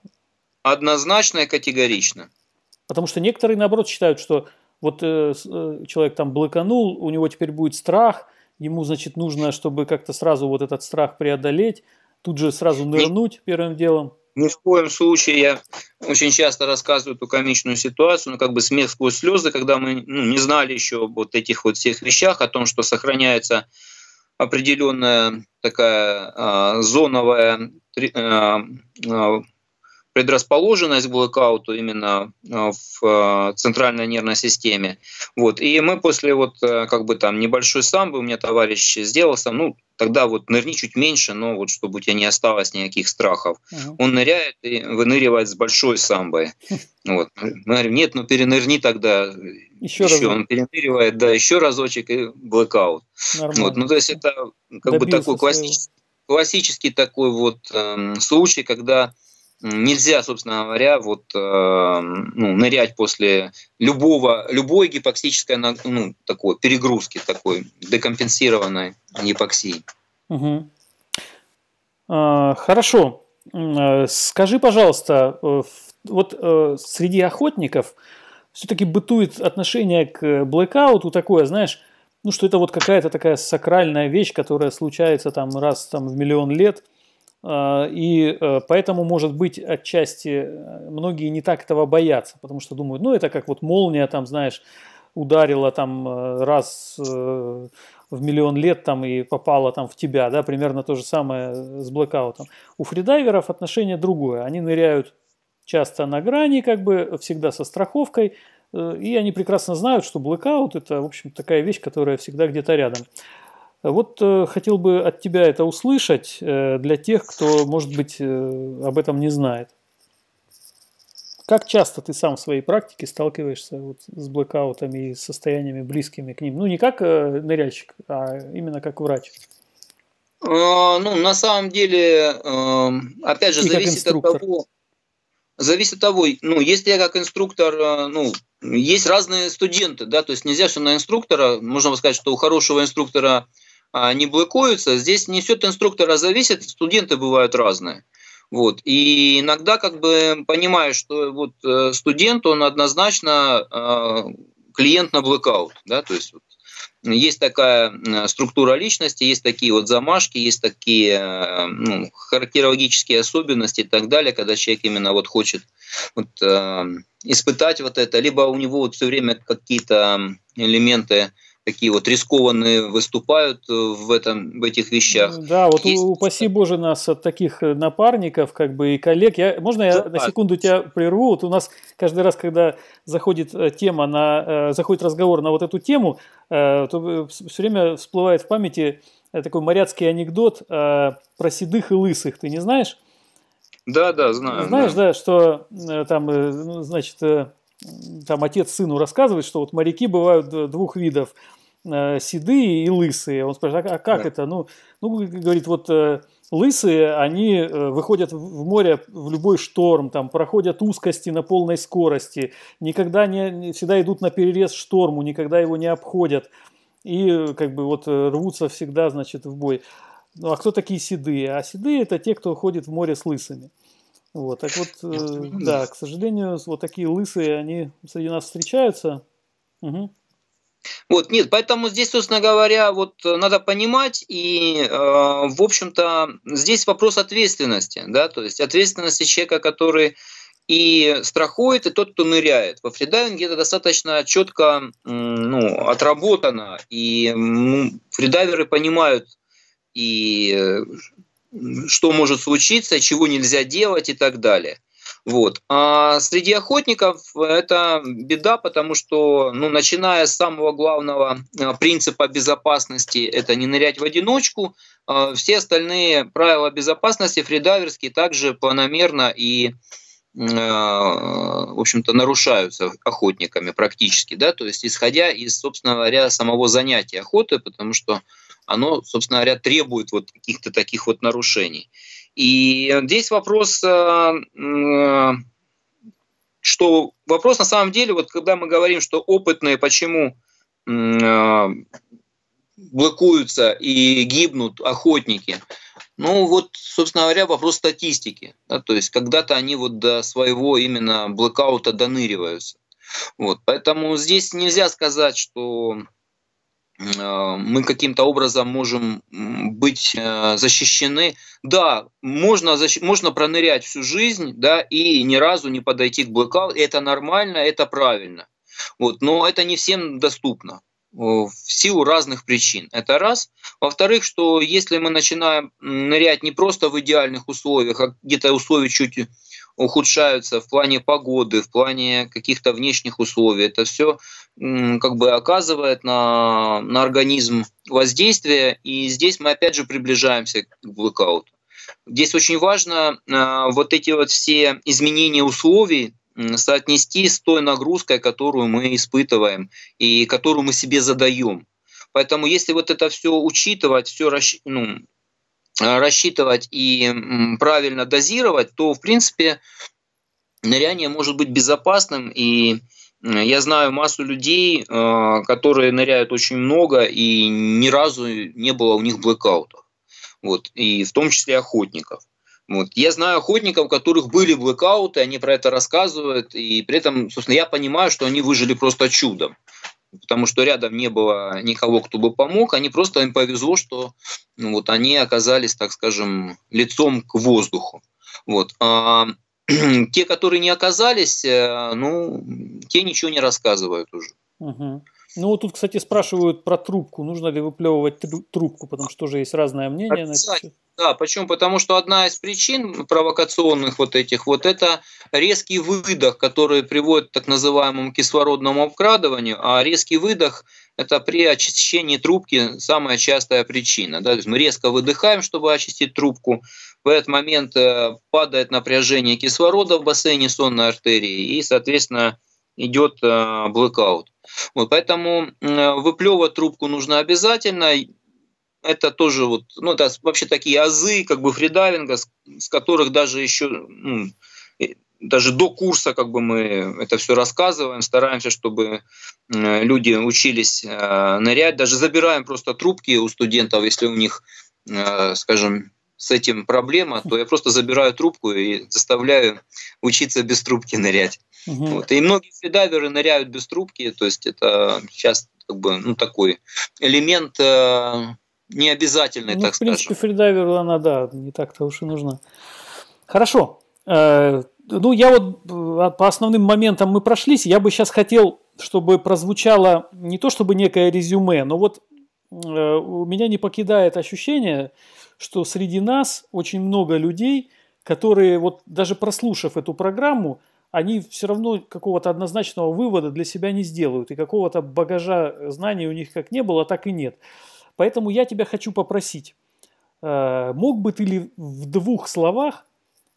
Однозначно и категорично. Потому что некоторые, наоборот, считают, что вот э, э, человек там блэканул, у него теперь будет страх, ему, значит, нужно, чтобы как-то сразу вот этот страх преодолеть, тут же сразу нырнуть первым делом? Ни в коем случае. Я очень часто рассказываю эту комичную ситуацию, ну как бы смех сквозь слезы, когда мы ну, не знали еще вот этих вот всех вещах, о том, что сохраняется определенная такая а, зоновая а, а, предрасположенность к блокауту именно э, в э, центральной нервной системе. Вот. И мы после вот э, как бы там небольшой самбы у меня товарищ сделал сам, ну, тогда вот нырни чуть меньше, но вот чтобы у тебя не осталось никаких страхов. Uh-huh. Он ныряет и выныривает с большой самбой. Вот. Мы говорим, нет, ну перенырни тогда. Еще, еще. Он переныривает, да, еще разочек и блэкаут. Вот. Ну, то есть это как Добился бы такой классический, классический такой вот э, случай, когда нельзя, собственно говоря, вот, э, ну, нырять после любого, любой гипоксической ну, такой, перегрузки, такой декомпенсированной гипоксии. Угу. А, хорошо. Э, скажи, пожалуйста, э, вот э, среди охотников все-таки бытует отношение к блэкауту такое, знаешь, ну, что это вот какая-то такая сакральная вещь, которая случается там раз там, в миллион лет – и э, поэтому, может быть, отчасти э, многие не так этого боятся, потому что думают, ну, это как вот молния, там, знаешь, ударила там э, раз в миллион лет там и попала там в тебя, да, примерно то же самое с блэкаутом. У фридайверов отношение другое. Они ныряют часто на грани, как бы всегда со страховкой, и они прекрасно знают, что блэкаут это, в общем, такая вещь, которая всегда где-то рядом. Вот э, хотел бы от тебя это услышать э, для тех, кто, может быть, э, об этом не знает. Как часто ты сам в своей практике сталкиваешься вот с блэкаутами и состояниями близкими к ним? Ну, не как ныряльщик, а именно как врач. Ну, на самом деле, эм, опять же, и зависит от того, зависит от того, ну, если я как инструктор, ну, есть разные студенты, да, то есть нельзя, что на инструктора, можно сказать, что у хорошего инструктора не блокуются. Здесь не все от инструктора зависит, студенты бывают разные. Вот. И иногда как бы понимаешь, что вот э, студент, он однозначно э, клиент на блокаут. Да? То есть вот, есть такая структура личности, есть такие вот замашки, есть такие э, ну, характерологические особенности и так далее, когда человек именно вот хочет вот, э, испытать вот это, либо у него вот все время какие-то элементы такие вот рискованные выступают э, в, этом, в этих вещах. Да, вот Есть... упаси Боже нас от таких э, напарников, как бы и коллег. Я, можно я да, на секунду тебя прерву? Вот у нас каждый раз, когда заходит э, тема на, заходит разговор на вот эту тему, то все время всплывает в памяти такой моряцкий анекдот про седых и лысых. Ты не знаешь? Да, да, знаю. Знаешь, да, да что там, ну, значит, там отец сыну рассказывает, что вот моряки бывают двух видов – Э, седые и лысые. Он спрашивает, а как да. это? Ну, ну, говорит, вот э, лысые, они э, выходят в море в любой шторм, там, проходят узкости на полной скорости, никогда не, всегда идут на перерез шторму, никогда его не обходят. И как бы вот рвутся всегда, значит, в бой. Ну, а кто такие седые? А седые это те, кто ходит в море с лысыми. Вот, так вот, да, к сожалению, вот такие лысые, они среди нас встречаются. Угу. Вот, нет, поэтому здесь, собственно говоря, вот э, надо понимать, и, э, в общем-то, здесь вопрос ответственности, да, то есть ответственности человека, который и страхует, и тот, кто ныряет. Во фридайвинге это достаточно четко ну, отработано, и фридайверы понимают, и э, что может случиться, чего нельзя делать и так далее. Вот. А среди охотников это беда, потому что, ну, начиная с самого главного э, принципа безопасности, это не нырять в одиночку, э, все остальные правила безопасности фридайверские также планомерно и э, в общем-то, нарушаются охотниками практически, да, то есть исходя из, собственно говоря, самого занятия охоты, потому что оно, собственно говоря, требует вот каких-то таких вот нарушений. И здесь вопрос, э, что вопрос на самом деле, вот когда мы говорим, что опытные почему э, блокуются и гибнут охотники, ну вот, собственно говоря, вопрос статистики. Да, то есть когда-то они вот до своего именно блокаута доныриваются. Вот, поэтому здесь нельзя сказать, что мы каким-то образом можем быть э, защищены. Да, можно, можно пронырять всю жизнь, да, и ни разу не подойти к блэкауту. Это нормально, это правильно. Вот, но это не всем доступно в силу разных причин. Это раз. Во-вторых, что если мы начинаем нырять не просто в идеальных условиях, а где-то условия чуть ухудшаются в плане погоды, в плане каких-то внешних условий. Это все как бы оказывает на, на организм воздействие, и здесь мы опять же приближаемся к блэкауту. Здесь очень важно э, вот эти вот все изменения условий соотнести с той нагрузкой, которую мы испытываем и которую мы себе задаем. Поэтому если вот это все учитывать, все расщ... ну, рассчитывать и правильно дозировать, то в принципе ныряние может быть безопасным и я знаю массу людей, э, которые ныряют очень много, и ни разу не было у них блэкаутов. Вот, и в том числе охотников. Вот. Я знаю охотников, у которых были блэкауты, они про это рассказывают, и при этом, собственно, я понимаю, что они выжили просто чудом, потому что рядом не было никого, кто бы помог, они просто им повезло, что ну, вот, они оказались, так скажем, лицом к воздуху. Вот. А, те, которые не оказались, э, ну, те ничего не рассказывают уже. Угу. Ну, вот тут, кстати, спрашивают про трубку. Нужно ли выплевывать трубку, потому что тоже есть разное мнение. На это. Да, почему? Потому что одна из причин провокационных вот этих, вот это резкий выдох, который приводит к так называемому кислородному обкрадыванию, а резкий выдох – это при очищении трубки самая частая причина. Да? То есть мы резко выдыхаем, чтобы очистить трубку, в этот момент э, падает напряжение кислорода в бассейне сонной артерии, и, соответственно, идет э, блэкаут. Вот, поэтому выплевывать трубку нужно обязательно это тоже вот, ну, это вообще такие азы, как бы фридайвинга, с, с которых даже еще, ну, даже до курса как бы мы это все рассказываем, стараемся, чтобы люди учились э, нырять, даже забираем просто трубки у студентов, если у них, э, скажем, с этим проблема, то я просто забираю трубку и заставляю учиться без трубки нырять. Угу. Вот. И многие фридайверы ныряют без трубки, то есть это сейчас как бы ну, такой элемент э, не обязательный, ну, так в принципе, скажем. фридайверу она, да, не так-то уж и нужна. Хорошо. Э, ну, я вот э, по основным моментам мы прошлись. Я бы сейчас хотел, чтобы прозвучало не то чтобы некое резюме, но вот э, у меня не покидает ощущение, что среди нас очень много людей, которые вот даже прослушав эту программу, они все равно какого-то однозначного вывода для себя не сделают. И какого-то багажа знаний у них как не было, так и нет. Поэтому я тебя хочу попросить, э, мог бы ты ли в двух словах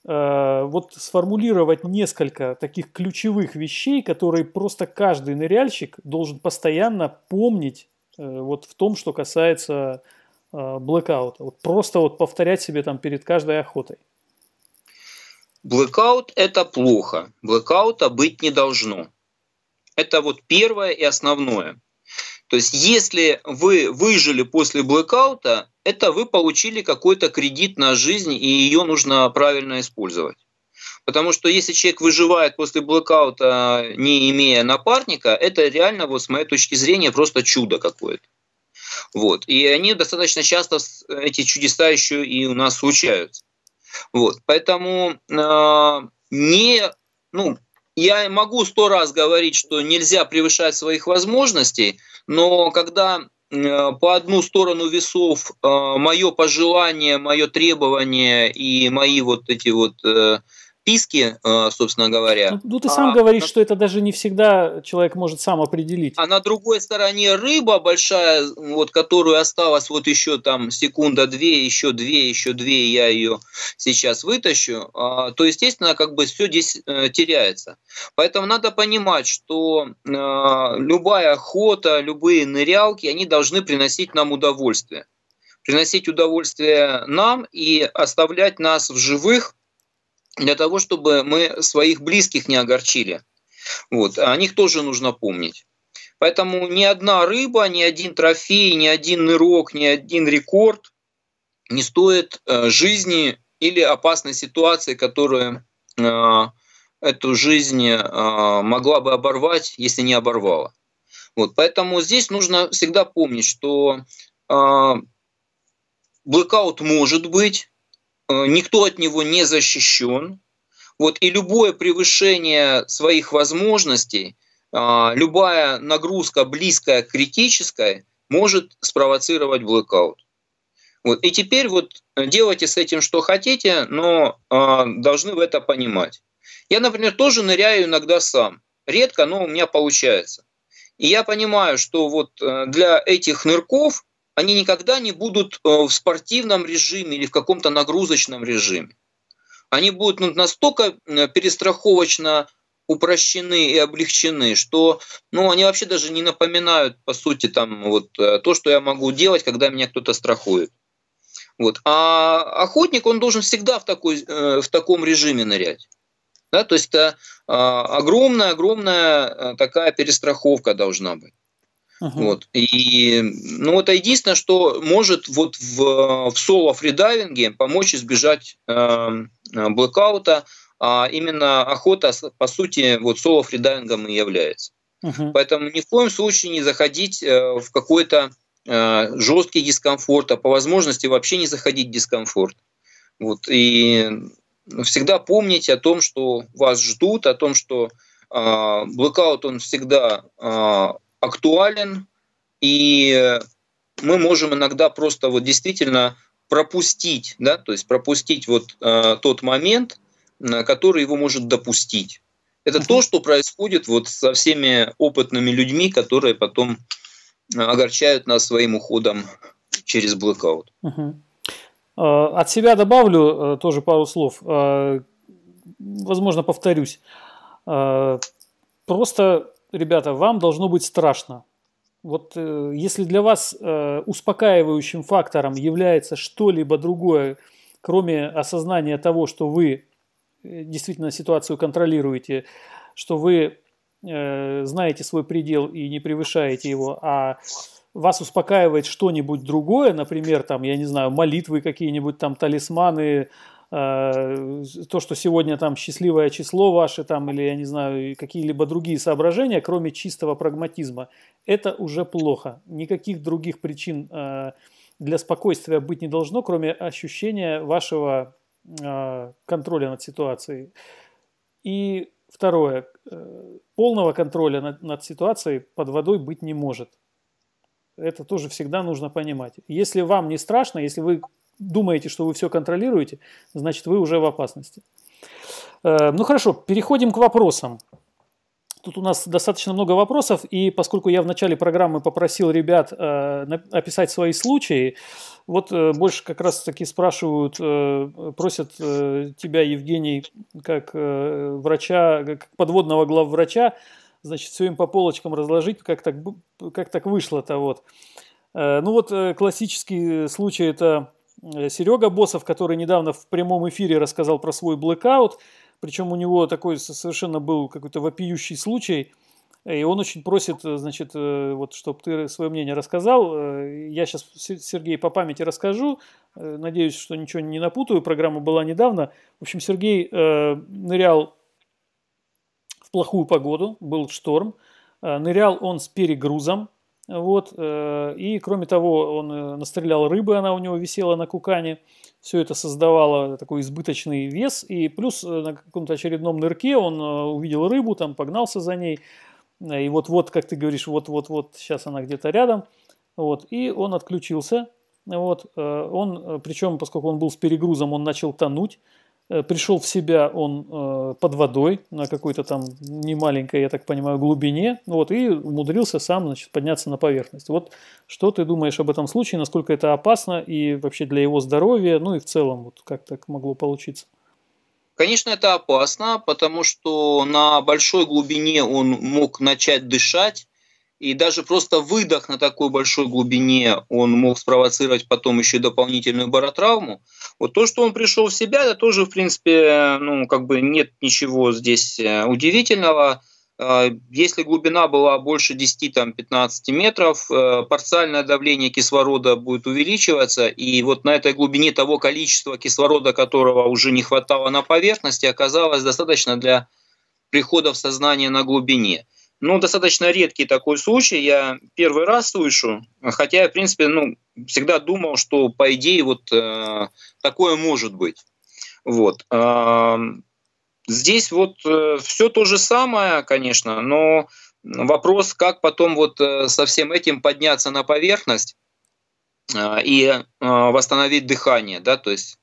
э, вот сформулировать несколько таких ключевых вещей, которые просто каждый ныряльщик должен постоянно помнить э, вот в том, что касается блэкаута. Вот просто вот повторять себе там перед каждой охотой. Блэкаут – это плохо. Блэкаута быть не должно. Это вот первое и основное. То есть если вы выжили после блэкаута, это вы получили какой-то кредит на жизнь, и ее нужно правильно использовать. Потому что если человек выживает после блэкаута, не имея напарника, это реально, вот с моей точки зрения, просто чудо какое-то. Вот. И они достаточно часто, эти чудеса еще и у нас случаются. Вот. Поэтому э, не, ну, я могу сто раз говорить, что нельзя превышать своих возможностей, но когда э, по одну сторону весов э, мое пожелание, мое требование и мои вот эти вот э, списке, э, собственно говоря. Ну, ну ты сам а, говоришь, на... что это даже не всегда человек может сам определить. А на другой стороне рыба большая, вот которую осталось вот еще там секунда две, еще две, еще две, я ее сейчас вытащу, а, то естественно как бы все здесь э, теряется. Поэтому надо понимать, что э, любая охота, любые нырялки, они должны приносить нам удовольствие приносить удовольствие нам и оставлять нас в живых для того, чтобы мы своих близких не огорчили. Вот. О них тоже нужно помнить. Поэтому ни одна рыба, ни один трофей, ни один нырок, ни один рекорд не стоит э, жизни или опасной ситуации, которая э, эту жизнь э, могла бы оборвать, если не оборвала. Вот, поэтому здесь нужно всегда помнить, что блэкаут может быть, никто от него не защищен. Вот, и любое превышение своих возможностей, а, любая нагрузка близкая к критической может спровоцировать блэкаут. Вот. И теперь вот делайте с этим что хотите, но э, должны в это понимать. Я, например, тоже ныряю иногда сам. Редко, но у меня получается. И я понимаю, что вот э, для этих нырков они никогда не будут э, в спортивном режиме или в каком-то нагрузочном режиме. Они будут ну, настолько э, перестраховочно упрощены и облегчены, что ну, они вообще даже не напоминают, по сути, там, вот, то, что я могу делать, когда меня кто-то страхует. Вот. А охотник, он должен всегда в, такой, в таком режиме нырять. Да, то есть это огромная-огромная а, такая перестраховка должна быть. Uh-huh. Вот. И ну, это единственное, что может вот в, в соло-фридайвинге помочь избежать э, блэкаута, а именно охота, по сути, вот соло-фридайвингом и является. Uh-huh. Поэтому ни в коем случае не заходить э, в какой-то э, жесткий дискомфорт, а по возможности вообще не заходить в дискомфорт. Вот. И всегда помните о том, что вас ждут, о том, что э, блокаут он всегда э, актуален, и мы можем иногда просто вот действительно пропустить, да, то есть пропустить вот э, тот момент, который его может допустить. Это uh-huh. то, что происходит вот со всеми опытными людьми, которые потом огорчают нас своим уходом через блокаут. Uh-huh. Э, от себя добавлю э, тоже пару слов. Э, возможно, повторюсь. Просто, ребята, вам должно быть страшно. Вот если для вас успокаивающим фактором является что-либо другое, кроме осознания того, что вы действительно ситуацию контролируете, что вы знаете свой предел и не превышаете его, а вас успокаивает что-нибудь другое, например, там, я не знаю, молитвы какие-нибудь, там, талисманы, э, то, что сегодня там счастливое число ваше, там, или, я не знаю, какие-либо другие соображения, кроме чистого прагматизма, это уже плохо. Никаких других причин э, для спокойствия быть не должно, кроме ощущения вашего э, контроля над ситуацией. И второе, э, полного контроля над, над ситуацией под водой быть не может. Это тоже всегда нужно понимать. Если вам не страшно, если вы думаете, что вы все контролируете, значит вы уже в опасности. Э, ну хорошо, переходим к вопросам. Тут у нас достаточно много вопросов, и поскольку я в начале программы попросил ребят э, описать свои случаи, вот э, больше как раз таки спрашивают, э, просят э, тебя, Евгений, как э, врача, как подводного главврача, значит, все им по полочкам разложить, как так, как так вышло-то вот. Э, ну вот э, классический случай это Серега Босов, который недавно в прямом эфире рассказал про свой блэкаут, причем у него такой совершенно был какой-то вопиющий случай, и он очень просит, значит, вот, чтобы ты свое мнение рассказал. Я сейчас, Сергей, по памяти расскажу. Надеюсь, что ничего не напутаю. Программа была недавно. В общем, Сергей нырял плохую погоду, был шторм. Э, нырял он с перегрузом. Вот, э, и кроме того, он э, настрелял рыбы, она у него висела на кукане. Все это создавало такой избыточный вес. И плюс на каком-то очередном нырке он увидел рыбу, там погнался за ней. И вот-вот, как ты говоришь, вот-вот-вот, сейчас она где-то рядом. Вот, и он отключился. Вот, он, причем, поскольку он был с перегрузом, он начал тонуть. Э, пришел в себя он э, под водой на какой-то там немаленькой, я так понимаю, глубине, вот, и умудрился сам значит, подняться на поверхность. Вот что ты думаешь об этом случае, насколько это опасно и вообще для его здоровья, ну и в целом, вот как так могло получиться? Конечно, это опасно, потому что на большой глубине он мог начать дышать, и даже просто выдох на такой большой глубине он мог спровоцировать потом еще дополнительную баротравму. Вот то, что он пришел в себя, это тоже, в принципе, ну, как бы нет ничего здесь э, удивительного. Э, если глубина была больше 10-15 метров, э, парциальное давление кислорода будет увеличиваться, и вот на этой глубине того количества кислорода, которого уже не хватало на поверхности, оказалось достаточно для прихода в сознание на глубине. Ну, достаточно редкий такой случай, я первый раз слышу, хотя в принципе, ну, всегда думал, что, по идее, вот э, такое может быть. Вот. Э, здесь вот э, все то же самое, конечно, но вопрос, как потом вот э, со всем этим подняться на поверхность, и восстановить дыхание, да, то есть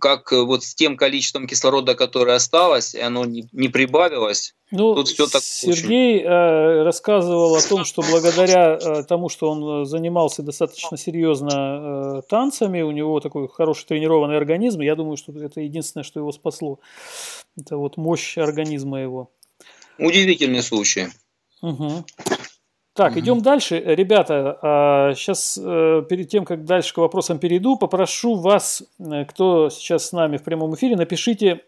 как вот с тем количеством кислорода, которое осталось, и оно не прибавилось, ну, Тут все так Сергей очень... Э, рассказывал о том, что благодаря э, тому, что он э, занимался достаточно серьезно танцами, у него такой хороший тренированный организм, я думаю, что это единственное, что его спасло. Это вот мощь организма его. Удивительный случай. Угу. Так, угу. идем дальше. Ребята, сейчас перед тем, как дальше к вопросам перейду, попрошу вас, кто сейчас с нами в прямом эфире, напишите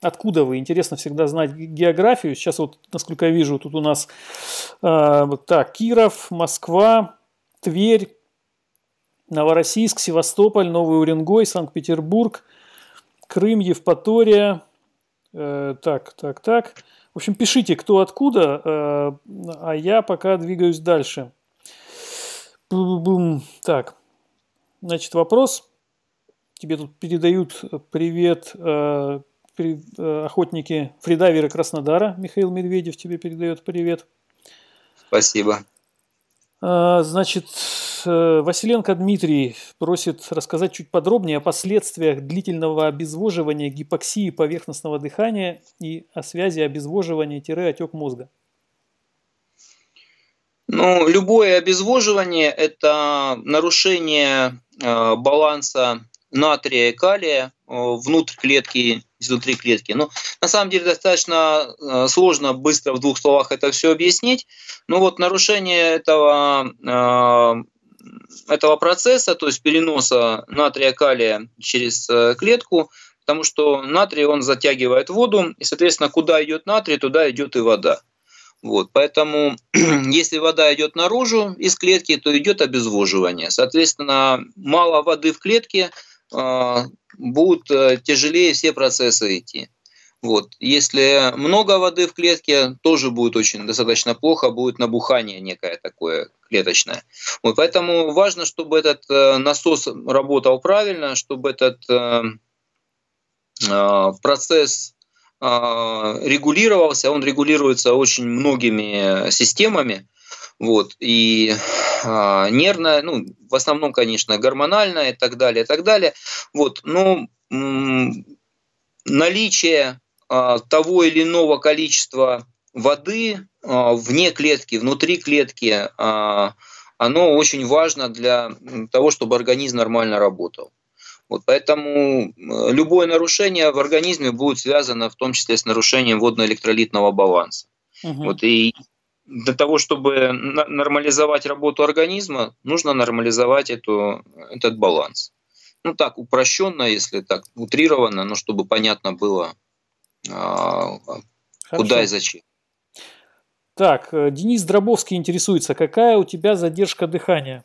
Откуда вы? Интересно всегда знать географию. Сейчас вот, насколько я вижу, тут у нас э, вот так, Киров, Москва, Тверь, Новороссийск, Севастополь, Новый Уренгой, Санкт-Петербург, Крым, Евпатория. Э, так, так, так. В общем, пишите, кто откуда, э, а я пока двигаюсь дальше. Бум. Так, значит, вопрос. Тебе тут передают привет э, Э, охотники фридайверы Краснодара. Михаил Медведев тебе передает привет. Спасибо. А, значит, э, Василенко Дмитрий просит рассказать чуть подробнее о последствиях длительного обезвоживания, гипоксии поверхностного дыхания и о связи обезвоживания-отек мозга. Ну, любое обезвоживание – это нарушение э, баланса натрия и калия внутрь клетки изнутри клетки. Ну, на самом деле достаточно э, сложно быстро в двух словах это все объяснить. Но вот нарушение этого, э, этого процесса, то есть переноса натрия калия через э, клетку, потому что натрий он затягивает воду, и, соответственно, куда идет натрий, туда идет и вода. Вот, поэтому, если вода идет наружу из клетки, то идет обезвоживание. Соответственно, мало воды в клетке, будут э, тяжелее все процессы идти. Вот. Если много воды в клетке, тоже будет очень достаточно плохо, будет набухание некое такое клеточное. Вот. Поэтому важно, чтобы этот э, насос работал правильно, чтобы этот э, процесс регулировался. Он регулируется очень многими системами. Вот. И нервная, ну, в основном, конечно, гормональная и так далее, и так далее. Вот. Но наличие того или иного количества воды вне клетки, внутри клетки, а, оно очень важно для того, чтобы организм нормально работал. Вот поэтому любое нарушение в организме будет связано в том числе с нарушением водно-электролитного баланса. Угу. Вот и для того, чтобы нормализовать работу организма, нужно нормализовать эту, этот баланс. Ну так, упрощенно, если так, утрированно, но чтобы понятно было, а, куда и зачем. Так, э, Денис Дробовский интересуется, какая у тебя задержка дыхания?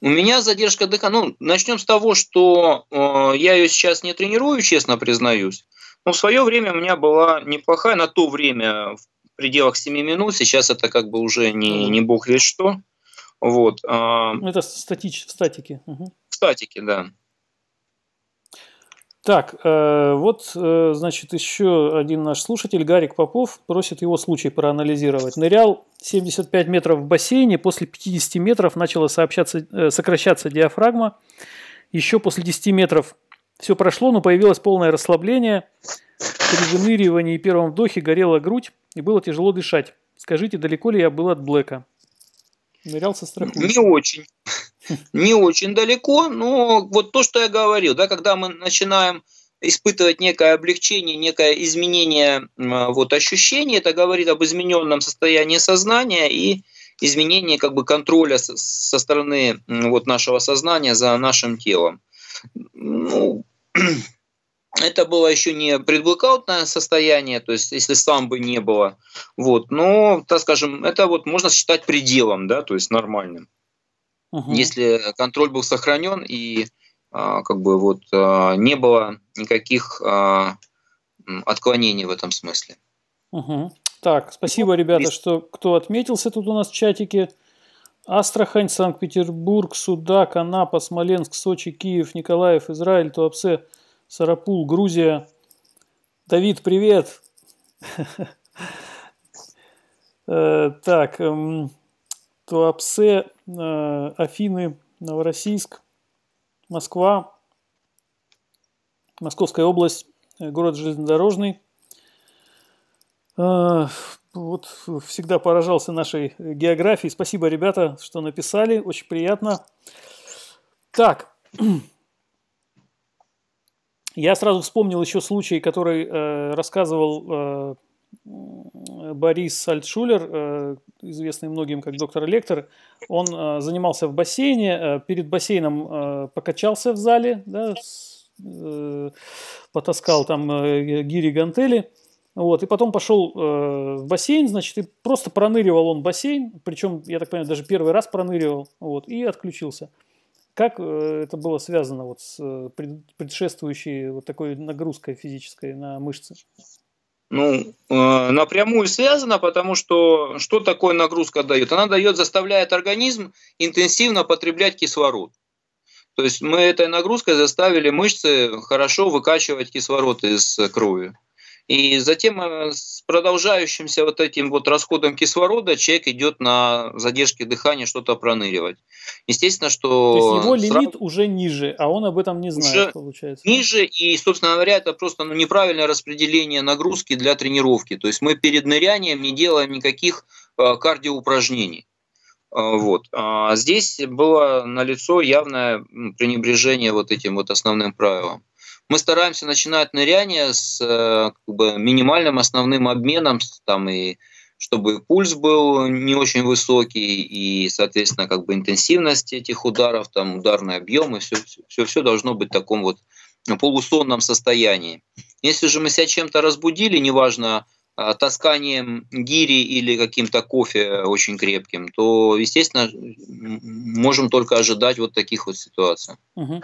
У меня задержка дыхания, ну, начнем с того, что э, я ее сейчас не тренирую, честно признаюсь. Но в свое время у меня была неплохая, на то время, в пределах 7 минут. Сейчас это как бы уже не, не бог весь что. Вот. А, это статич, статики. Угу. Статики, да. Так, э, вот, э, значит, еще один наш слушатель, Гарик Попов, просит его случай проанализировать. Нырял 75 метров в бассейне, после 50 метров начала сообщаться, э, сокращаться диафрагма. Еще после 10 метров все прошло, но появилось полное расслабление. При выныривании и первом вдохе горела грудь и было тяжело дышать. Скажите, далеко ли я был от Блэка? Нырял со страху. Не очень. Не очень далеко, но вот то, что я говорил, да, когда мы начинаем испытывать некое облегчение, некое изменение вот, ощущений, это говорит об измененном состоянии сознания и изменении как бы контроля со стороны вот, нашего сознания за нашим телом. Ну, Это было еще не предблокаутное состояние, то есть если сам бы не было. Вот, но, так скажем, это вот можно считать пределом, да, то есть нормальным. Угу. Если контроль был сохранен и а, как бы вот а, не было никаких а, отклонений в этом смысле. Угу. Так, спасибо, ребята, что кто отметился тут у нас в чатике. Астрахань, Санкт-Петербург, Судак, Анапа, Смоленск, Сочи, Киев, Николаев, Израиль, Туапсе – Сарапул, Грузия. Давид, привет. Э, так, эм, Туапсе, Афины, Новороссийск, Москва, Московская область, город железнодорожный. Вот всегда поражался нашей географией. Спасибо, ребята, что написали. Очень приятно. Так, я сразу вспомнил еще случай, который э, рассказывал э, Борис Альтшулер, э, известный многим как доктор-лектор. Он э, занимался в бассейне, э, перед бассейном покачался в зале, да, потаскал там гири гантели. Вот, и потом пошел в бассейн, значит, и просто проныривал он бассейн, причем, я так понимаю, даже первый раз проныривал, вот, и отключился. Как это было связано вот с предшествующей вот такой нагрузкой физической на мышцы? Ну, э, напрямую связано, потому что что такое нагрузка дает? Она дает, заставляет организм интенсивно потреблять кислород. То есть мы этой нагрузкой заставили мышцы хорошо выкачивать кислород из крови. И затем э, с продолжающимся вот этим вот расходом кислорода человек идет на задержке дыхания что-то проныривать. Естественно, что... То есть его лимит сразу... уже ниже, а он об этом не знает, уже получается. Ниже, и, собственно говоря, это просто ну, неправильное распределение нагрузки для тренировки. То есть мы перед нырянием не делаем никаких э, кардиоупражнений. Э, вот. А здесь было налицо явное пренебрежение вот этим вот основным правилом. Мы стараемся начинать ныряние с э, как бы, минимальным основным обменом, там и чтобы пульс был не очень высокий и, соответственно, как бы интенсивность этих ударов, там ударный объем и все, все, все должно быть в таком вот полусонном состоянии. Если же мы себя чем-то разбудили, неважно, а, тасканием гири или каким-то кофе очень крепким, то, естественно, можем только ожидать вот таких вот ситуаций. Угу.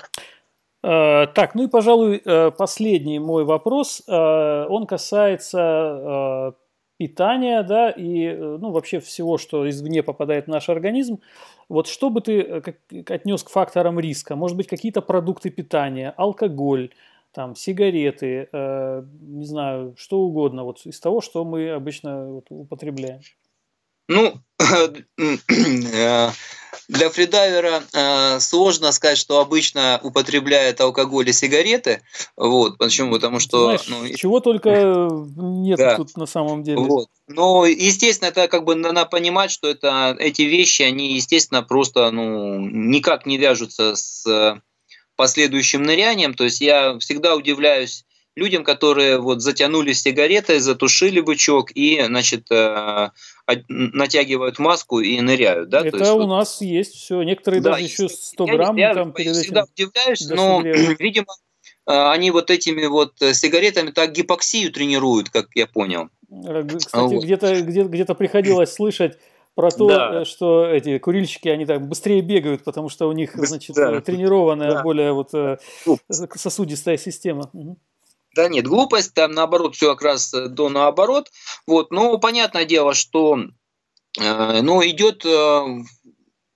Э, так, ну и, пожалуй, э, последний мой вопрос. Э, он касается питания, да, и, ну, вообще всего, что извне попадает в наш организм. Вот что бы ты отнес к факторам риска? Может быть, какие-то продукты питания, алкоголь, там, сигареты, не знаю, что угодно, вот из того, что мы обычно употребляем. Ну, для фридайвера э, сложно сказать, что обычно употребляет алкоголь и сигареты. Вот, почему? Потому что... Знаешь, ну, чего только нет да. тут на самом деле. Вот. Но, естественно, это как бы надо понимать, что это, эти вещи, они, естественно, просто ну, никак не вяжутся с последующим нырянием. То есть я всегда удивляюсь людям, которые вот затянули сигаретой, затушили бычок и, значит, э, натягивают маску и ныряют. Да? Это есть, у вот, нас есть все. Некоторые да, даже еще 100 грамм я, там я перед всегда этим удивляюсь, но, видимо, э, они вот этими вот сигаретами так гипоксию тренируют, как я понял. Кстати, вот. где-то где, где приходилось слышать про то, да. Э, что эти курильщики, они так быстрее бегают, потому что у них, значит, да. тренированная да. более вот сосудистая система. Угу. Да нет, глупость, там наоборот все как раз э, до наоборот. Вот, но понятное дело, что э, ну, идет э,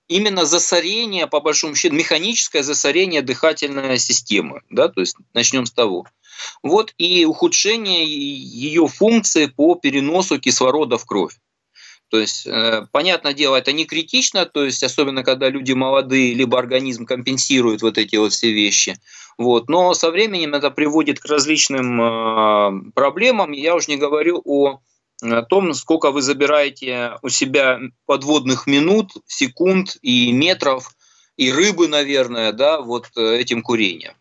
именно засорение, по большому счету, механическое засорение дыхательной системы. Да, то есть начнем с того. Вот и ухудшение ее функции по переносу кислорода в кровь. То есть, э, понятное дело, это не критично, то есть, особенно когда люди молодые, либо организм компенсирует вот эти вот все вещи. Вот. Но со временем это приводит к различным э, проблемам. Я уже не говорю о том, сколько вы забираете у себя подводных минут, секунд и метров, и рыбы, наверное, да, вот э, этим курением.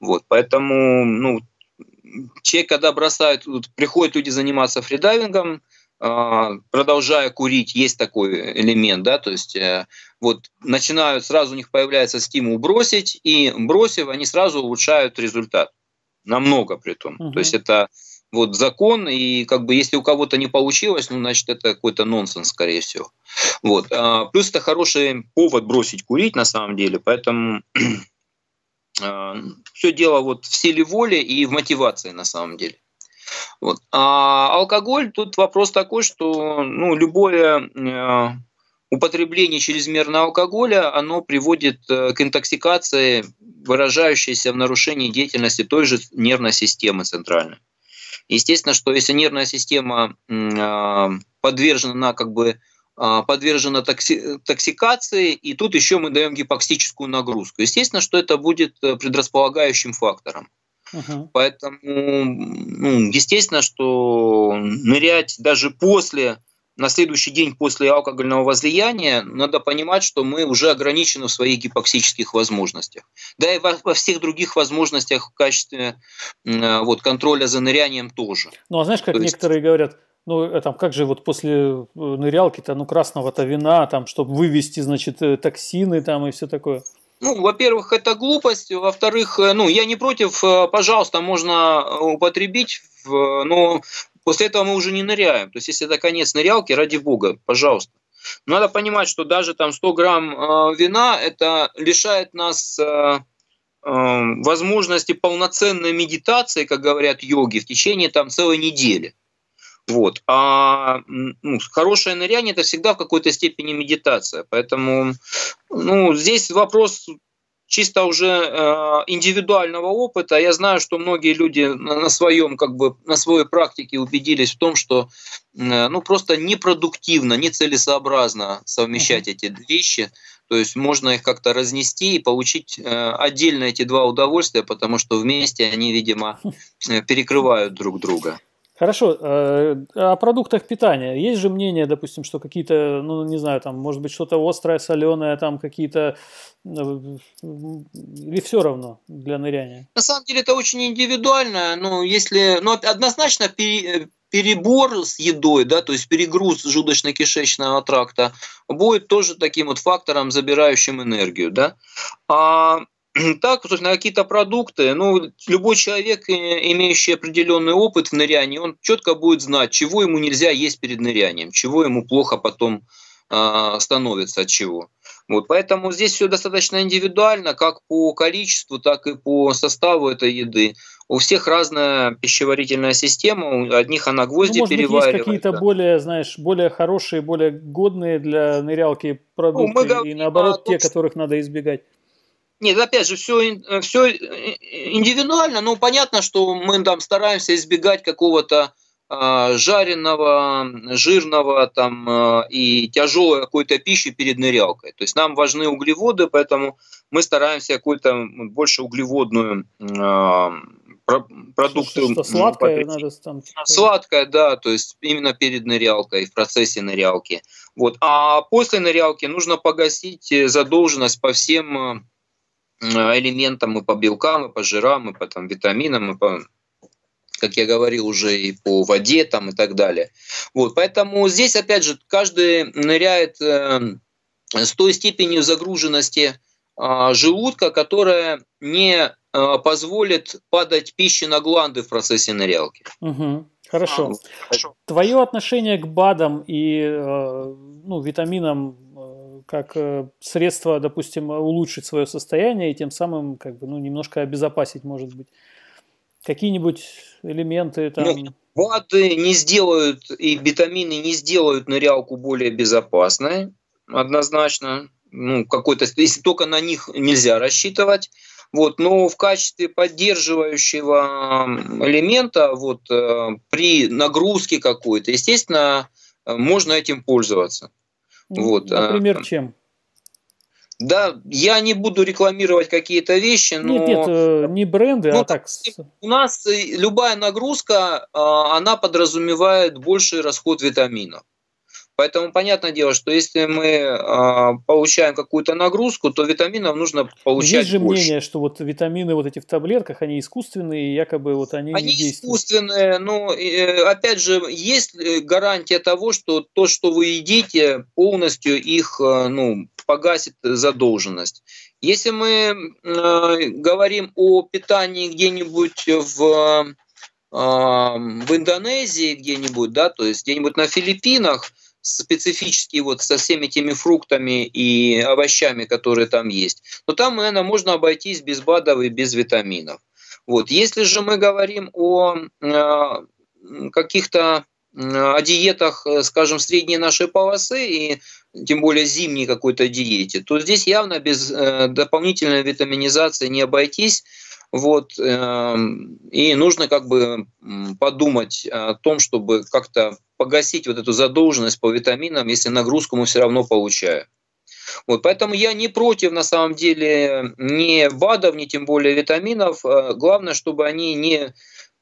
Вот, поэтому, ну, человек, когда бросают, вот, приходят люди заниматься фридайвингом, продолжая курить, есть такой элемент, да, то есть э, вот начинают, сразу у них появляется стимул бросить, и бросив, они сразу улучшают результат. Намного при том. Угу. То есть это вот закон, и как бы если у кого-то не получилось, ну, значит, это какой-то нонсенс, скорее всего. Вот. А, плюс это хороший повод бросить курить на самом деле, поэтому а, все дело вот в силе воли и в мотивации на самом деле. Вот. А алкоголь, тут вопрос такой, что ну, любое э, употребление чрезмерного алкоголя, оно приводит э, к интоксикации, выражающейся в нарушении деятельности той же нервной системы центральной. Естественно, что если нервная система э, подвержена как бы а, подвержена токси токсикации, и тут еще мы даем гипоксическую нагрузку. Естественно, что это будет э, предрасполагающим фактором. Uh-huh. Поэтому, ну, естественно, что нырять даже после, на следующий день после алкогольного возлияния, надо понимать, что мы уже ограничены в своих гипоксических возможностях. Да и во, во всех других возможностях в качестве э, вот, контроля за нырянием тоже. Ну, а знаешь, как То некоторые есть... говорят, ну, э, там, как же вот после э, нырялки-то, ну, красного-то вина, там, чтобы вывести, значит, токсины там и все такое. Ну, во-первых, это глупость. Во-вторых, ну, я не против, пожалуйста, можно употребить, но после этого мы уже не ныряем. То есть, если это конец нырялки, ради бога, пожалуйста. Надо понимать, что даже там 100 грамм вина, это лишает нас возможности полноценной медитации, как говорят йоги, в течение там целой недели. Вот. А ну, хорошее ныряние это всегда в какой-то степени медитация. Поэтому ну, здесь вопрос чисто уже э, индивидуального опыта. Я знаю, что многие люди на своем, как бы, на своей практике убедились в том, что э, ну, просто непродуктивно, нецелесообразно совмещать mm-hmm. эти вещи. То есть можно их как-то разнести и получить э, отдельно эти два удовольствия, потому что вместе они, видимо, э, перекрывают друг друга. Хорошо, э, о продуктах питания. Есть же мнение, допустим, что какие-то, ну, не знаю, там, может быть, что-то острое, соленое, там, какие-то... Э, или все равно для ныряния? На самом деле это очень индивидуально. Ну, если... Ну, однозначно перебор с едой, да, то есть перегруз желудочно-кишечного тракта будет тоже таким вот фактором, забирающим энергию, да. А так, на какие-то продукты, ну, любой человек, э, имеющий определенный опыт в нырянии, он четко будет знать, чего ему нельзя есть перед нырянием, чего ему плохо потом э, становится от чего. Вот, поэтому здесь все достаточно индивидуально, как по количеству, так и по составу этой еды. У всех разная пищеварительная система, у одних она гвозди ну, может переваривает. Быть, есть какие-то да. более, знаешь, более хорошие, более годные для нырялки продукты, ну, и наоборот, том, те, которых надо избегать. Нет, опять же, все, все индивидуально, но понятно, что мы там стараемся избегать какого-то э, жареного, жирного там, э, и тяжелой какой-то пищи перед нырялкой. То есть нам важны углеводы, поэтому мы стараемся какую-то больше углеводную э, продукты. Что, что сладкое надо там. Сладкое, да, то есть именно перед нырялкой, в процессе нырялки. Вот. А после нырялки нужно погасить задолженность по всем элементам и по белкам, и по жирам, и по там, витаминам, и по как я говорил уже и по воде там и так далее. Вот, поэтому здесь опять же каждый ныряет э, с той степенью загруженности э, желудка, которая не э, позволит падать пище на гланды в процессе нырялки. Угу. Хорошо. А, хорошо. Твое отношение к БАДам и э, ну, витаминам как э, средство, допустим, улучшить свое состояние и тем самым как бы, ну, немножко обезопасить, может быть. Какие-нибудь элементы там... Ну, БАДы не сделают и витамины не сделают нырялку более безопасной, однозначно. Ну, какой-то, если только на них нельзя рассчитывать. Вот, но в качестве поддерживающего элемента вот, э, при нагрузке какой-то, естественно, э, можно этим пользоваться. Вот. А, Например, чем? Да, я не буду рекламировать какие-то вещи, но... Нет, нет, э, не бренды, ну, а так... У нас э, любая нагрузка, а, она подразумевает больший расход витаминов. Поэтому понятное дело, что если мы э, получаем какую-то нагрузку, то витаминов нужно получать Есть же больше. мнение, что вот витамины вот эти в таблетках, они искусственные, якобы вот они, они не действуют. искусственные, но э, опять же, есть гарантия того, что то, что вы едите, полностью их э, ну, погасит задолженность. Если мы э, говорим о питании где-нибудь в, э, в Индонезии, где-нибудь, да, то есть где-нибудь на Филиппинах, специфические вот со всеми теми фруктами и овощами, которые там есть, то там, наверное, можно обойтись без БАДов и без витаминов. Вот. Если же мы говорим о э, каких-то о диетах, э, скажем, средней нашей полосы и тем более зимней какой-то диете, то здесь явно без э, дополнительной витаминизации не обойтись. Вот, эм, и нужно как бы подумать о том, чтобы как-то погасить вот эту задолженность по витаминам, если нагрузку мы все равно получаем. Вот, поэтому я не против, на самом деле, ни БАДов, ни тем более витаминов. Э, главное, чтобы они не,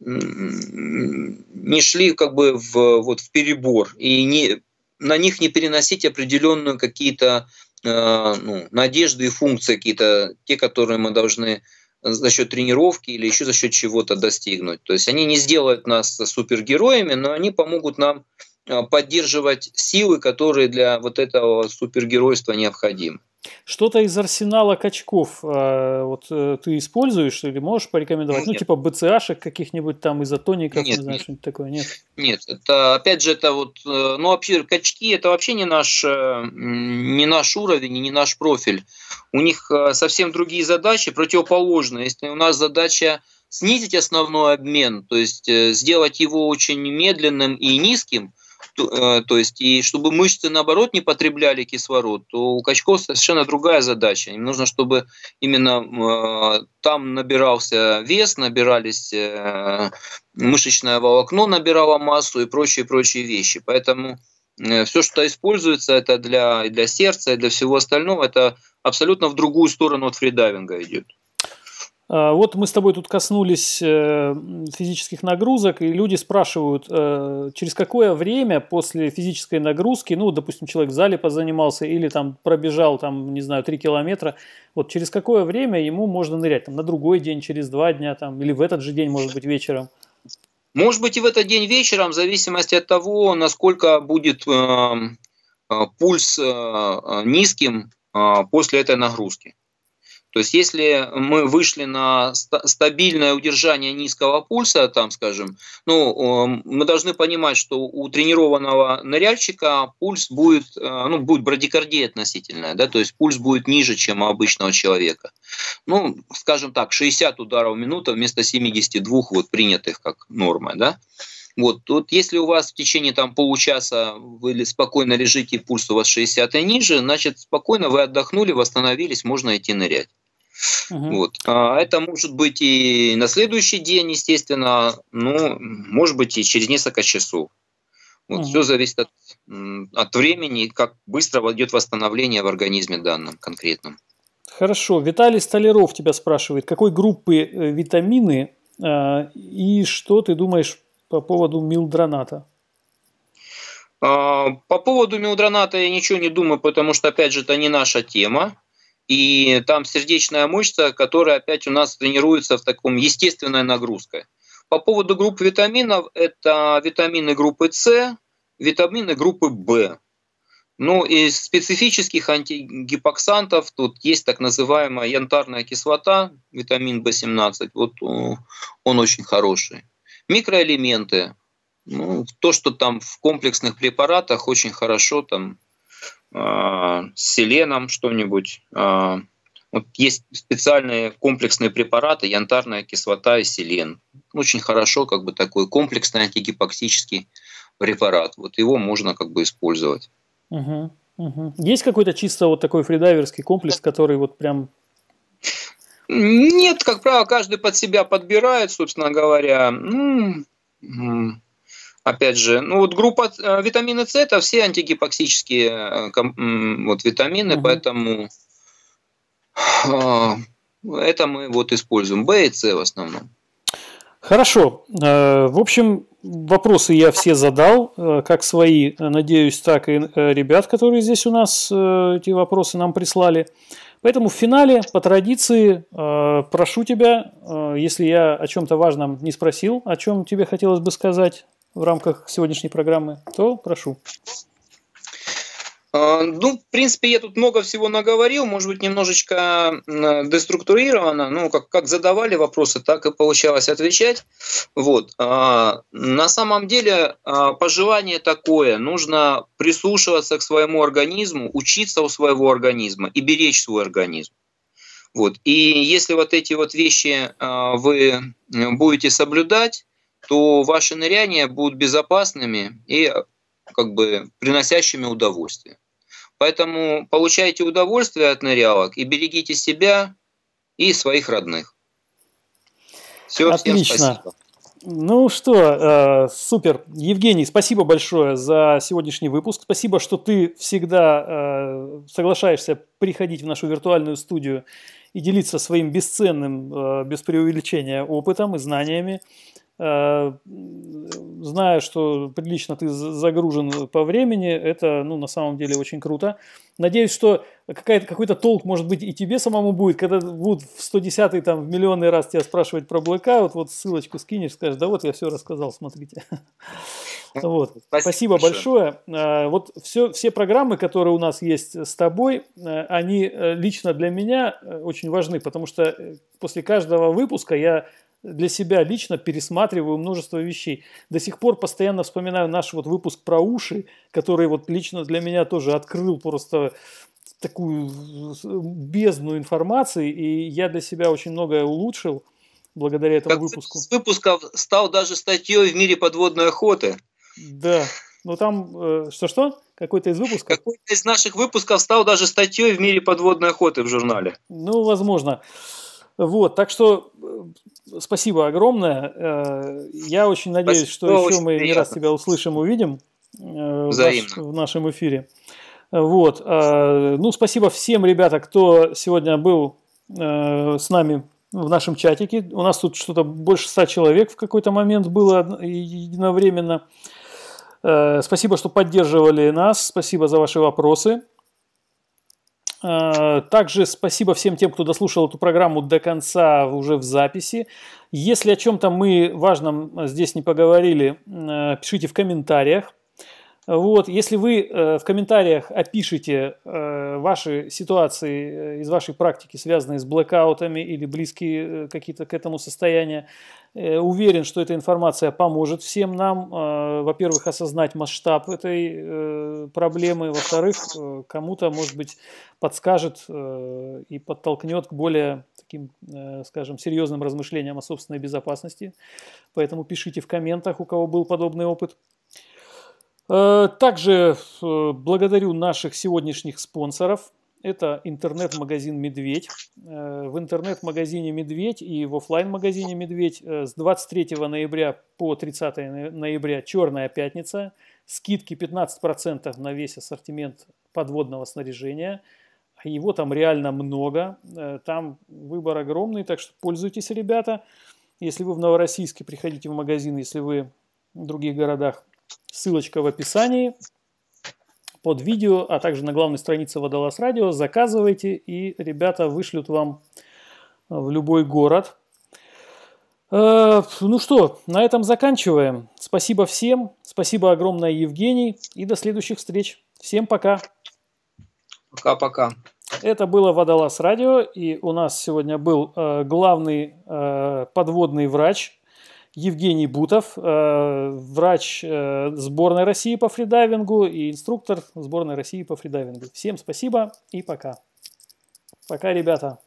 не шли как бы в, вот, в перебор и не, на них не переносить определенную какие-то э, ну, надежды и функции, какие-то те, которые мы должны за счет тренировки или еще за счет чего-то достигнуть. То есть они не сделают нас супергероями, но они помогут нам а, поддерживать силы, которые для вот этого супергеройства необходимы. Что-то из арсенала качков э, вот э, ты используешь или можешь порекомендовать? Ну. Ну, типа БЦАшек каких-нибудь там, изотоников, нет, не знаю, что-нибудь такое, нет? Нет, это, опять же, это вот, э, ну, вообще, качки, это вообще не наш, не наш уровень не наш профиль. У них совсем другие задачи, противоположные. Если у нас задача снизить основной обмен, то есть сделать его очень медленным и низким, Э, то есть и чтобы мышцы наоборот не потребляли кислород, то у качков совершенно другая задача. Им нужно, чтобы именно э, там набирался вес, набирались э, мышечное волокно набирало массу и прочие-прочие вещи. Поэтому все, что используется, это для, для сердца и для всего остального, это абсолютно в другую сторону от фридайвинга идет. А, вот мы с тобой тут коснулись э, физических нагрузок, и люди спрашивают, э, через какое время после физической нагрузки, ну, допустим, человек в зале позанимался или там пробежал, там, не знаю, 3 километра, вот через какое время ему можно нырять? Там, на другой день, через два дня, там, или в этот же день, может быть, вечером? Может быть, и в этот день вечером, в зависимости от того, насколько будет э, э, пульс э, низким э, после этой нагрузки. То есть если мы вышли на стабильное удержание низкого пульса, там, скажем, ну, мы должны понимать, что у тренированного ныряльщика пульс будет, э, ну, будет брадикардия относительная, да, то есть пульс будет ниже, чем у обычного человека. Ну, скажем так, 60 ударов в минуту вместо 72 вот принятых как норма, да. Вот, тут если у вас в течение там получаса вы спокойно лежите, пульс у вас 60 и ниже, значит, спокойно вы отдохнули, восстановились, можно идти нырять. Угу. Вот. А это может быть и на следующий день, естественно, ну, может быть и через несколько часов. Вот, угу. Все зависит от, от времени, как быстро идет восстановление в организме данном конкретном. Хорошо. Виталий Столяров тебя спрашивает, какой группы э, витамины э, и что ты думаешь по поводу милдроната? А, по поводу милдроната я ничего не думаю, потому что, опять же, это не наша тема и там сердечная мышца, которая опять у нас тренируется в таком естественной нагрузке. По поводу групп витаминов, это витамины группы С, витамины группы В. Ну, из специфических антигипоксантов тут есть так называемая янтарная кислота, витамин В17, вот э, он очень хороший. Микроэлементы, ну, то, что там в комплексных препаратах очень хорошо, там а, с селеном что-нибудь. А, вот есть специальные комплексные препараты, янтарная кислота и селен. Очень хорошо, как бы такой комплексный антигипоксический препарат. Вот его можно как бы использовать. Угу, угу. Есть какой-то чисто вот такой фридайверский комплекс, который вот прям нет, как правило, каждый под себя подбирает, собственно говоря. Ну, опять же, ну вот группа э, витамина С это все антигипоксические э, вот витамины, угу. поэтому э, это мы вот используем В и С в основном. Хорошо. В общем, вопросы я все задал, как свои, надеюсь, так и ребят, которые здесь у нас эти вопросы нам прислали. Поэтому в финале, по традиции, прошу тебя, если я о чем-то важном не спросил, о чем тебе хотелось бы сказать, в рамках сегодняшней программы, то прошу. А, ну, в принципе, я тут много всего наговорил, может быть, немножечко деструктурировано, ну, как, как задавали вопросы, так и получалось отвечать. Вот. А, на самом деле, а, пожелание такое, нужно прислушиваться к своему организму, учиться у своего организма и беречь свой организм. Вот. И если вот эти вот вещи вы будете соблюдать, то ваши ныряния будут безопасными и как бы приносящими удовольствие. Поэтому получайте удовольствие от нырялок и берегите себя и своих родных. Все, Отлично. всем спасибо. Ну что, э, супер. Евгений, спасибо большое за сегодняшний выпуск. Спасибо, что ты всегда э, соглашаешься приходить в нашу виртуальную студию и делиться своим бесценным, э, без преувеличения, опытом и знаниями. Э, зная, что прилично ты загружен по времени, это, ну, на самом деле очень круто. Надеюсь, что какой-то толк, может быть, и тебе самому будет, когда будут в 110-й, там, в миллионный раз тебя спрашивать про блэкаут, вот ссылочку скинешь, скажешь, да вот я все рассказал, смотрите. Вот. Спасибо, Спасибо большое. большое. Вот все, все программы, которые у нас есть с тобой, э, они э, лично для меня очень важны, потому что после каждого выпуска я для себя лично пересматриваю множество вещей. До сих пор постоянно вспоминаю наш вот выпуск про уши, который вот лично для меня тоже открыл просто такую бездну информации, и я для себя очень многое улучшил благодаря этому как выпуску. С выпусков стал даже статьей в мире подводной охоты. Да, ну там, э, что-что? Какой-то из выпусков? Какой-то из наших выпусков стал даже статьей в мире подводной охоты в журнале. Ну, возможно. Вот, так что э, спасибо огромное. Э, я очень надеюсь, спасибо, что еще мы приятно. не раз тебя услышим, увидим э, в, наш, в нашем эфире. Вот. Ну, спасибо всем, ребята, кто сегодня был с нами в нашем чатике. У нас тут что-то больше ста человек в какой-то момент было единовременно. Спасибо, что поддерживали нас. Спасибо за ваши вопросы. Э, также спасибо всем тем, кто дослушал эту программу до конца уже в записи. Если о чем-то мы важном здесь не поговорили, э, пишите в комментариях. Вот, если вы э, в комментариях опишите ваши ситуации из вашей практики, связанные с блэкаутами или близкие какие-то к этому состояния, Э, уверен, что эта информация поможет всем нам, э, во-первых, осознать масштаб этой э, проблемы, во-вторых, кому-то, может быть, подскажет и подтолкнет к более таким, скажем, серьезным размышлениям о собственной безопасности. Поэтому пишите в комментах, у кого был подобный опыт. Также благодарю наших сегодняшних спонсоров – это интернет-магазин «Медведь». Э, в интернет-магазине «Медведь» и в офлайн-магазине «Медведь» э, с 23 ноября по 30 ноября «Черная пятница». Скидки 15% на весь ассортимент подводного снаряжения. Его там реально много. Э, там выбор огромный, так что пользуйтесь, ребята. Если вы в Новороссийске, приходите в магазин. Если вы в других городах, ссылочка в описании под видео, а также на главной странице Водолаз Радио. Заказывайте, и ребята вышлют вам в любой город. Э, ну что, на этом заканчиваем. Спасибо всем. Спасибо огромное, Евгений. И до следующих встреч. Всем пока. Пока-пока. Это было Водолаз Радио, и у нас сегодня был э, главный э, подводный врач Евгений Бутов, э, врач э, сборной России по фридайвингу и инструктор сборной России по фридайвингу. Всем спасибо и пока. Пока, ребята.